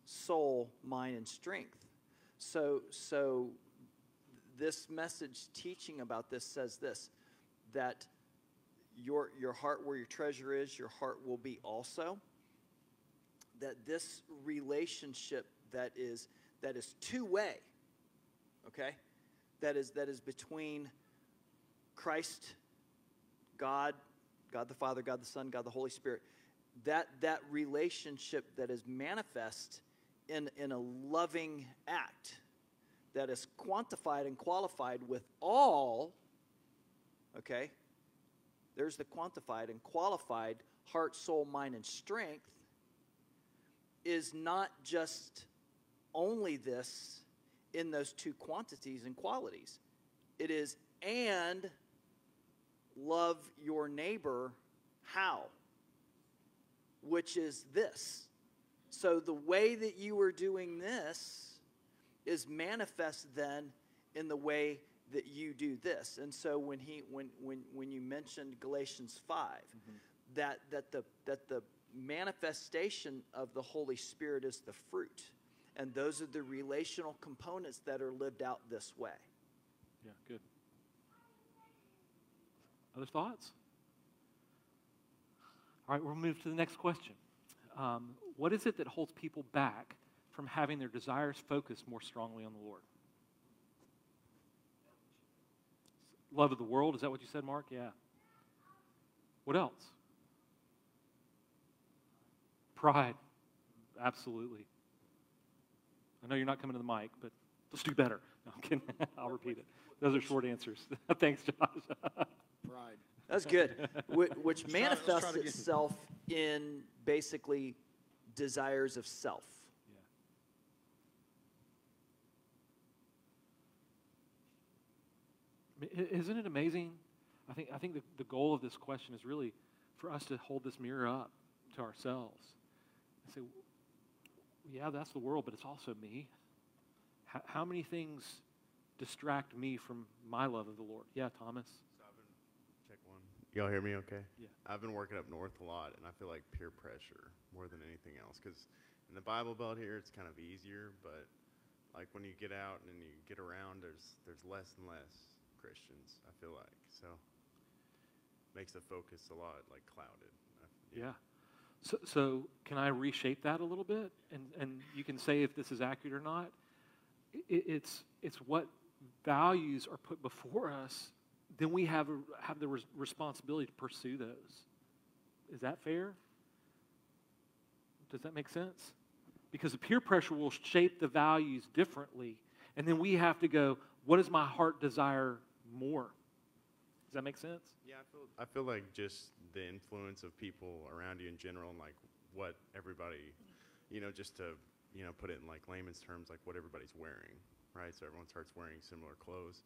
soul, mind, and strength. So, so this message teaching about this says this that your, your heart where your treasure is, your heart will be also. That this relationship that is that is two-way, okay? That is that is between Christ, God, God the Father, God the Son, God the Holy Spirit. That that relationship that is manifest in, in a loving act that is quantified and qualified with all, okay? There's the quantified and qualified heart, soul, mind, and strength, is not just only this in those two quantities and qualities. It is and love your neighbor how? which is this. So the way that you are doing this is manifest then in the way that you do this. And so when he when when when you mentioned Galatians 5 that that the that the manifestation of the Holy Spirit is the fruit. And those are the relational components that are lived out this way. Yeah, good. Other thoughts? All right, we'll move to the next question. Um, what is it that holds people back from having their desires focused more strongly on the Lord? Love of the world, is that what you said, Mark? Yeah. What else? Pride. Absolutely. I know you're not coming to the mic, but let's do better. No, I'm kidding. I'll repeat it. Those are short answers. Thanks, Josh. Pride. That's good. Wh- Which Let's try- let's manifests try it again. itself in basically desires of self. Mean, Isn't it amazing? I think, I think the, the goal of this question is really for us to hold this mirror up to ourselves and say, yeah, that's the world, but it's also me. How, how many things distract me from my love of the Lord? Yeah, Thomas. So I've been check one. Y'all hear me okay? Yeah. I've been working up north a lot, and I feel like peer pressure more than anything else. Because in the Bible Belt here, it's kind of easier, but like when you get out and you get around, there's there's less and less Christians. I feel like so makes the focus a lot like clouded. I- Yeah. So, so can I reshape that a little bit? And, and you can say if this is accurate or not. It, it's, it's what values are put before us, then we have, have the res- responsibility to pursue those. Is that fair? Does that make sense? Because the peer pressure will shape the values differently. And then we have to go, what does my heart desire more? Does that make sense? Yeah, I feel I feel like just the influence of people around you in general, and like what everybody, you know, just to you know put it in like layman's terms, like what everybody's wearing, right? So everyone starts wearing similar clothes.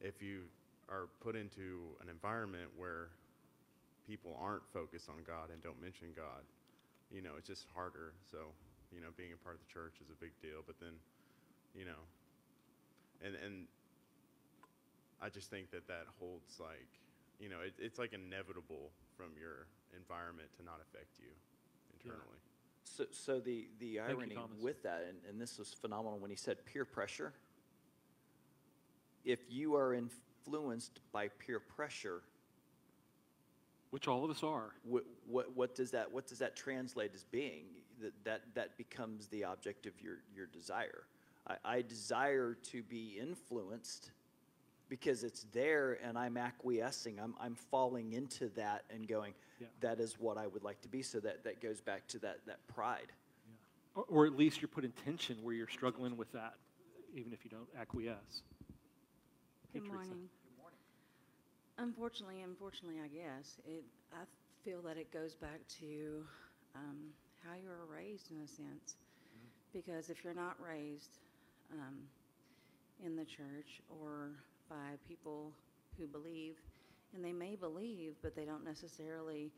If you are put into an environment where people aren't focused on God and don't mention God, you know, it's just harder. So you know, being a part of the church is a big deal, but then, you know, and and I just think that that holds like, you know, it, it's like inevitable from your environment to not affect you internally. So, so the, the irony Thomas. with that, and, and this was phenomenal when he said peer pressure. If you are influenced by peer pressure, Which all of us are. what, what, what does that what does that translate as being? That that, that becomes the object of your, your desire. I, I desire to be influenced because it's there and I'm acquiescing. I'm, I'm falling into that and going, Yeah. that is what I would like to be. So that, that goes back to that, that pride. Or, or at least you're put in tension where you're struggling with that, even if you don't acquiesce. Hey, Good Teresa. morning. Unfortunately, unfortunately, I guess, it, I feel that it goes back to um, how you were raised in a sense. Because if you're not raised um, in the church or by people who believe, and they may believe, but they don't necessarily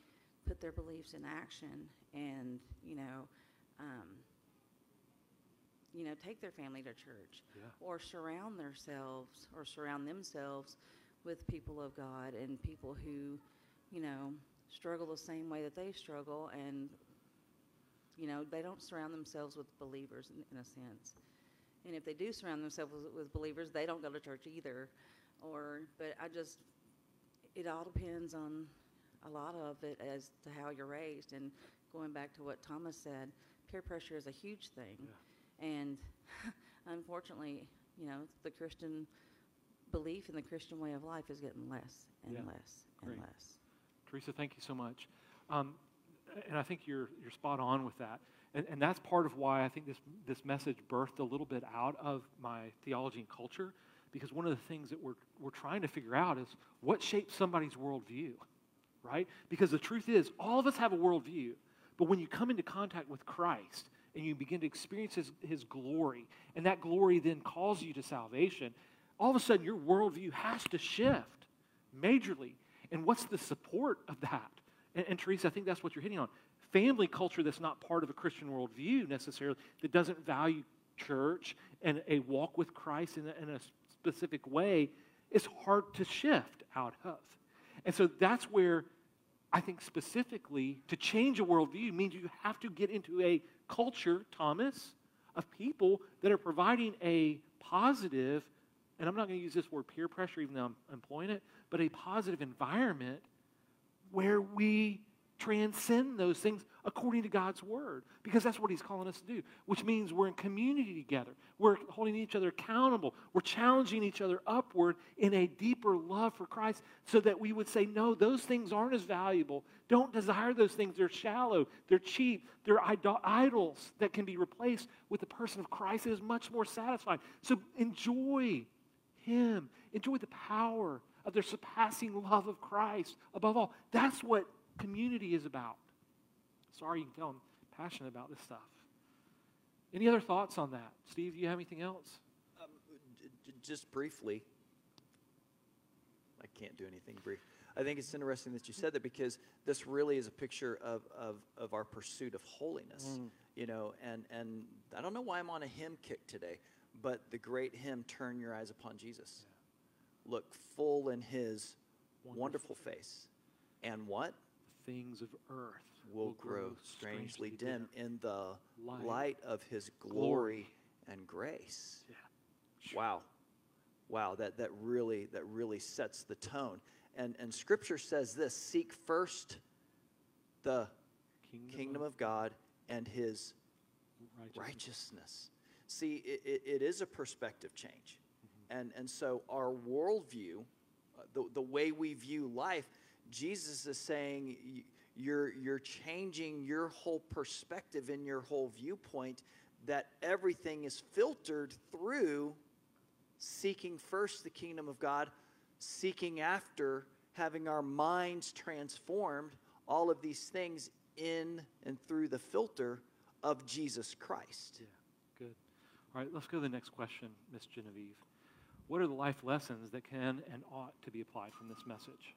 put their beliefs in action and, you know, um, you know, take their family to church Yeah. or surround themselves or surround themselves with people of God and people who, you know, struggle the same way that they struggle and you know, they don't surround themselves with believers in, in a sense. And if they do surround themselves with, with believers, they don't go to church either. Or, but I just, it all depends on a lot of it as to how you're raised. And going back to what Thomas said, peer pressure is a huge thing. And unfortunately, you know, the Christian belief in the Christian way of life is getting less and Yeah. less and Great. less. Teresa, thank you so much. Um, and I think you're, you're spot on with that. And, and that's part of why I think this, this message birthed a little bit out of my theology and culture, because one of the things that we're, we're trying to figure out is what shapes somebody's worldview, right? Because the truth is, all of us have a worldview, but when you come into contact with Christ and you begin to experience his, his glory, and that glory then calls you to salvation, all of a sudden your worldview has to shift majorly. And what's the support of that? And, and Teresa, I think that's what you're hitting on family culture that's not part of a Christian worldview necessarily, that doesn't value church and a walk with Christ in a, in a specific way, is hard to shift out of. And so that's where I think specifically to change a worldview means you have to get into a culture, Thomas, of people that are providing a positive, and I'm not going to use this word peer pressure even though I'm employing it, but a positive environment where we transcend those things according to God's word because that's what he's calling us to do, which means we're in community together. We're holding each other accountable. We're challenging each other upward in a deeper love for Christ so that we would say, no, those things aren't as valuable. Don't desire those things. They're shallow, they're cheap, they're idol- idols that can be replaced with the person of Christ that is much more satisfying. So enjoy him, enjoy the power of the surpassing love of Christ above all. That's what community is about. Sorry, you can tell I'm passionate about this stuff. Any other thoughts on that? Steve, do you have anything else? Um, just briefly, I can't do anything brief. I think it's interesting that you said that because this really is a picture of, of, of our pursuit of holiness. You know, and, and I don't know why I'm on a hymn kick today, but the great hymn, Turn Your Eyes Upon Jesus. Look full in his Wonderful. wonderful face. And what? Things of earth will grow strangely dim in the Light. of his Glory. and grace. Yeah. Wow. Wow, that, that really that really sets the tone. And and scripture says this, seek first the Kingdom, kingdom of God and his righteousness. righteousness. See, it, it, it is a perspective change. And, and so our worldview, uh, the, the way we view life, Jesus is saying you're, you're changing your whole perspective and your whole viewpoint, that everything is filtered through seeking first the kingdom of God, seeking after having our minds transformed, all of these things in and through the filter of Jesus Christ. Yeah, good. All right, let's go to the next question, Miss Genevieve. What are the life lessons that can and ought to be applied from this message?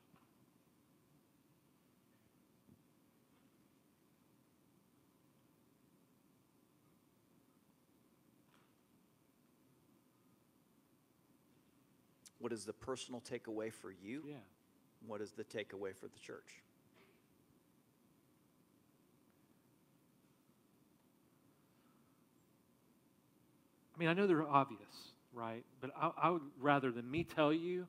What is the personal takeaway for you? Yeah. What is the takeaway for the church? I mean, I know they're obvious, right? But I, I would rather than me tell you,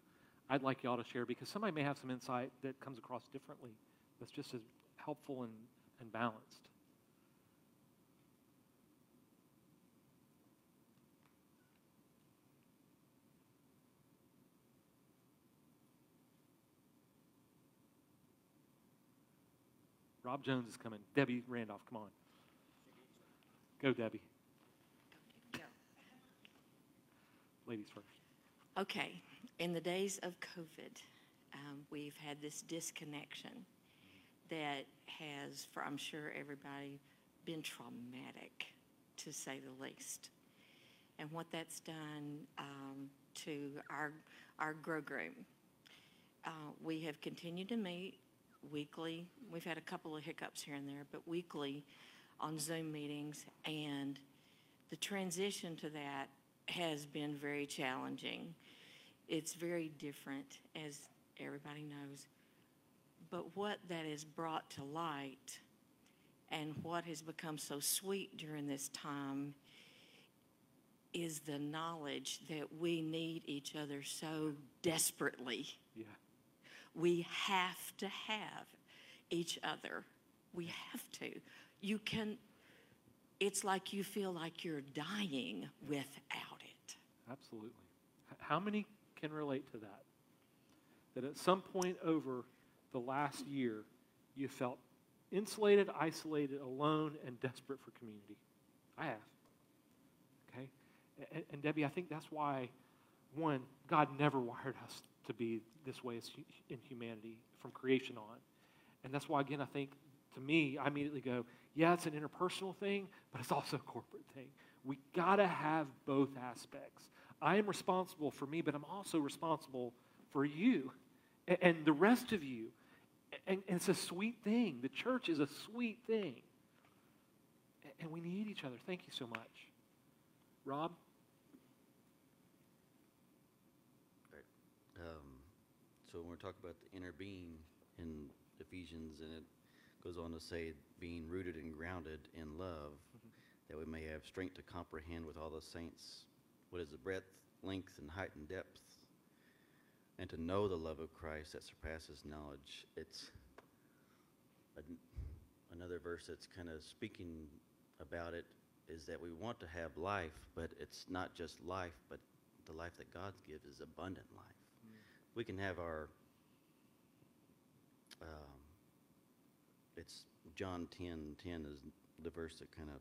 I'd like y'all to share because somebody may have some insight that comes across differently that's just as helpful and, and balanced. Rob Jones is coming. Debbie Randolph, come on. Go, Debbie. Ladies first. Okay, in the days of COVID, um, we've had this disconnection that has, for I'm sure everybody, been traumatic, to say the least. And what that's done um, to our our grow room. Uh, we have continued to meet weekly. We've had a couple of hiccups here and there, but weekly on Zoom meetings, and the transition to that has been very challenging. It's very different, as everybody knows. But what that has brought to light and what has become so sweet during this time is the knowledge that we need each other so desperately. Yeah. We have to have each other. We have to. You can, it's like you feel like you're dying without it. Absolutely. How many can relate to that? That at some point over the last year, you felt insulated, isolated, alone, and desperate for community. I have. Okay? And, and Debbie, I think that's why, one, God never wired us to be this way in humanity from creation on. And that's why, again, I think to me, I immediately go, yeah, it's an interpersonal thing, but it's also a corporate thing. We got to have both aspects. I am responsible for me, but I'm also responsible for you and, and the rest of you. And, and it's a sweet thing. The church is a sweet thing. A- And we need each other. Thank you so much. Rob? Um, so when we're talking about the inner being in Ephesians, and it goes on to say, being rooted and grounded in love, mm-hmm. that we may have strength to comprehend with all the saints what is the breadth, length, and height and depth, and to know the love of Christ that surpasses knowledge. It's an, another verse that's kind of speaking about it is that we want to have life, but it's not just life, but the life that God gives is abundant life. We can have our, um, it's John 10 10 is the verse that kind of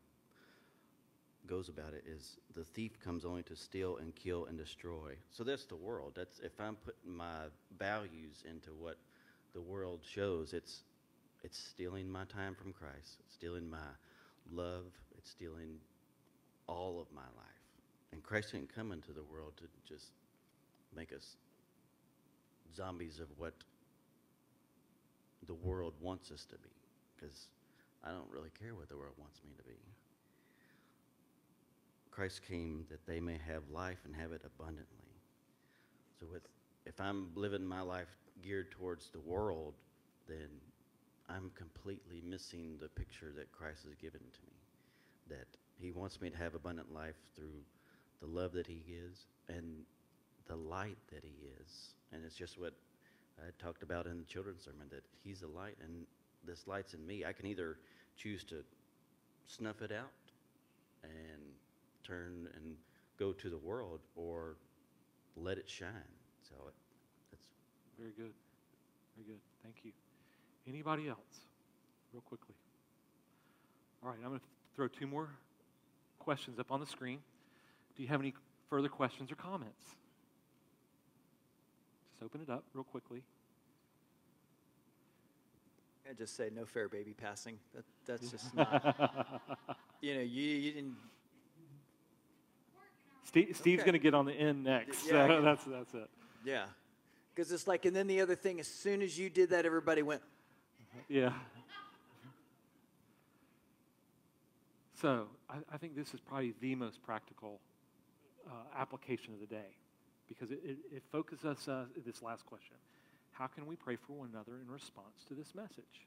goes about it is the thief comes only to steal and kill and destroy. So that's the world. That's if I'm putting my values into what the world shows, it's it's stealing my time from Christ. It's stealing my love. It's stealing all of my life. And Christ didn't come into the world to just make us zombies of what the world wants us to be. Because I don't really care what the world wants me to be. Christ came that they may have life and have it abundantly. So with if I'm living my life geared towards the world, then I'm completely missing the picture that Christ has given to me. That he wants me to have abundant life through the love that he gives and the light that he is. And it's just what I talked about in the children's sermon that he's a light and this light's in me. I can either choose to snuff it out and turn and go to the world or let it shine. So it, that's Very good. Very good. Thank you. Anybody else? Real quickly. All right, I'm going to throw two more questions up on the screen. Do you have any further questions or comments? Just open it up real quickly. And just say no fair baby passing. That, that's just not, you know, you, you didn't, Steve, Steve's Okay. going to get on the end next. Yeah, so that's, that's it. yeah. Because it's like, and then the other thing, as soon as you did that, everybody went, Yeah. So I, I think this is probably the most practical uh, application of the day because it, it, it focuses us, uh, this last question. How can we pray for one another in response to this message?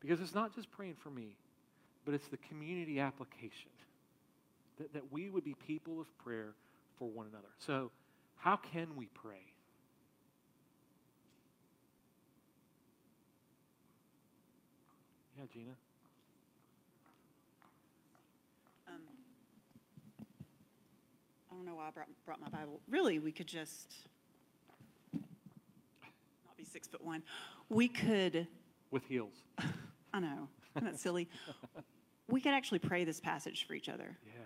Because it's not just praying for me, but it's the community application. That, that we would be people of prayer for one another. So, how can we pray? Yeah, Gina. Um, I brought, brought my Bible. Really, we could just not be six foot one. We could, With heels. I know, isn't that silly? We could actually pray this passage for each other. Yeah.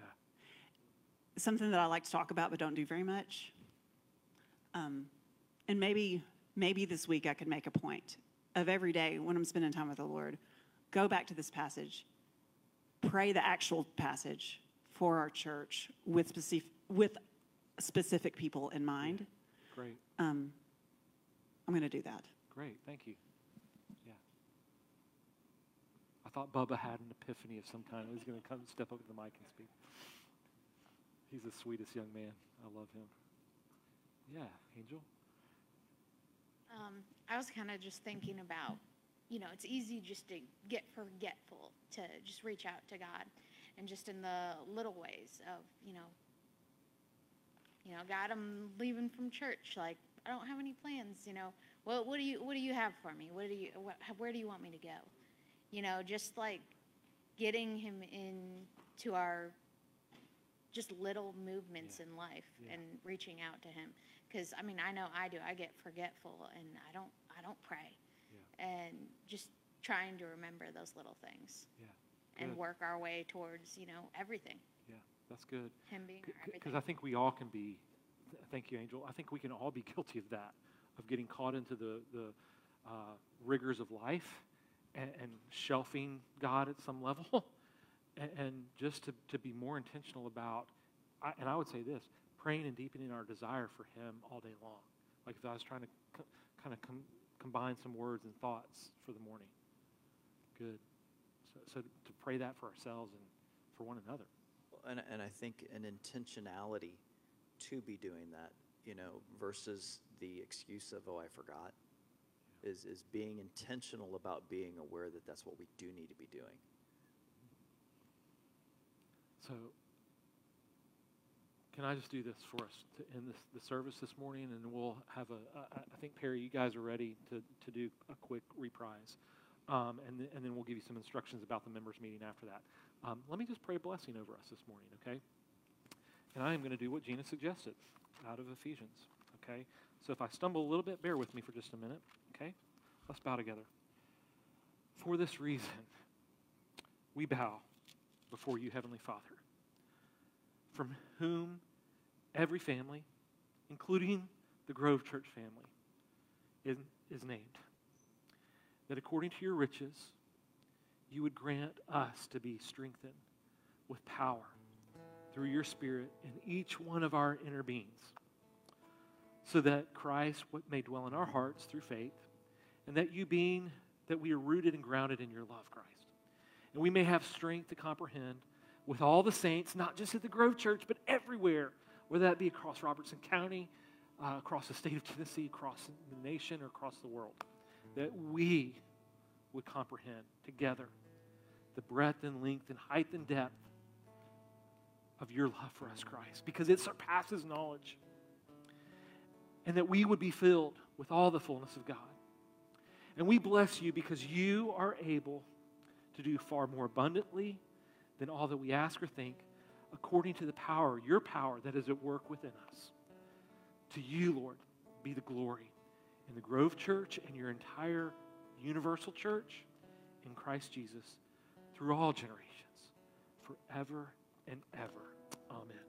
Something that I like to talk about but don't do very much. Um, and maybe, maybe this week I could make a point of every day when I'm spending time with the Lord, go back to this passage, pray the actual passage for our church with specific, with specific people in mind. Great. Um, I'm going to do that. Great. Thank you. Yeah. I thought Bubba had an epiphany of some kind. He's going to come step up to the mic and speak. He's the sweetest young man. I love him. Yeah, Angel. Um, I was kind of just thinking about, you know, it's easy just to get forgetful, to just reach out to God, and just in the little ways of, you know, you know, God, I'm leaving from church. Like, I don't have any plans. You know, what what do you what do you have for me? What do you what, where do you want me to go? You know, just like getting Him into our just little movements in life Yeah. and reaching out to Him. Because I mean, I know I do. I get forgetful, and I don't I don't pray, and just trying to remember those little things Yeah. and work our way towards you know everything. That's good. Him being Because. I think we all can be, thank you, Angel. I think we can all be guilty of that, of getting caught into the, the uh, rigors of life and, and shelving God at some level. and, and just to, to be more intentional about, I, and I would say this praying and deepening our desire for Him all day long. Like if I was trying to co- kind of com- combine some words and thoughts for the morning. Good. So, so to pray that for ourselves and for one another. And, and I think an intentionality to be doing that, you know, versus the excuse of, oh, I forgot, is, is being intentional about being aware that that's what we do need to be doing. So, can I just do this for us to end this, the service this morning, and we'll have a. I I think Perry, you guys are ready to, to do a quick reprise, um, and th- and then we'll give you some instructions about the members meeting after that. Um, let me just pray a blessing over us this morning, okay? And I am going to do what Gina suggested out of Ephesians, okay? So if I stumble a little bit, bear with me for just a minute, okay? Let's bow together. For this reason, we bow before you, Heavenly Father, from whom every family, including the Grove Church family, is, is named. That according to your riches, you would grant us to be strengthened with power through your Spirit in each one of our inner beings, so that Christ may dwell in our hearts through faith, and that you being that we are rooted and grounded in your love, Christ. And we may have strength to comprehend with all the saints, not just at the Grove Church, but everywhere, whether that be across Robertson County, uh, across the state of Tennessee, across the nation, or across the world, that we would comprehend together the breadth and length and height and depth of your love for us, Christ, because it surpasses knowledge. And that we would be filled with all the fullness of God. And we bless you because you are able to do far more abundantly than all that we ask or think, according to the power, your power that is at work within us. To you, Lord, be the glory in the Grove Church and your entire universal church in Christ Jesus through all generations, forever and ever. Amen.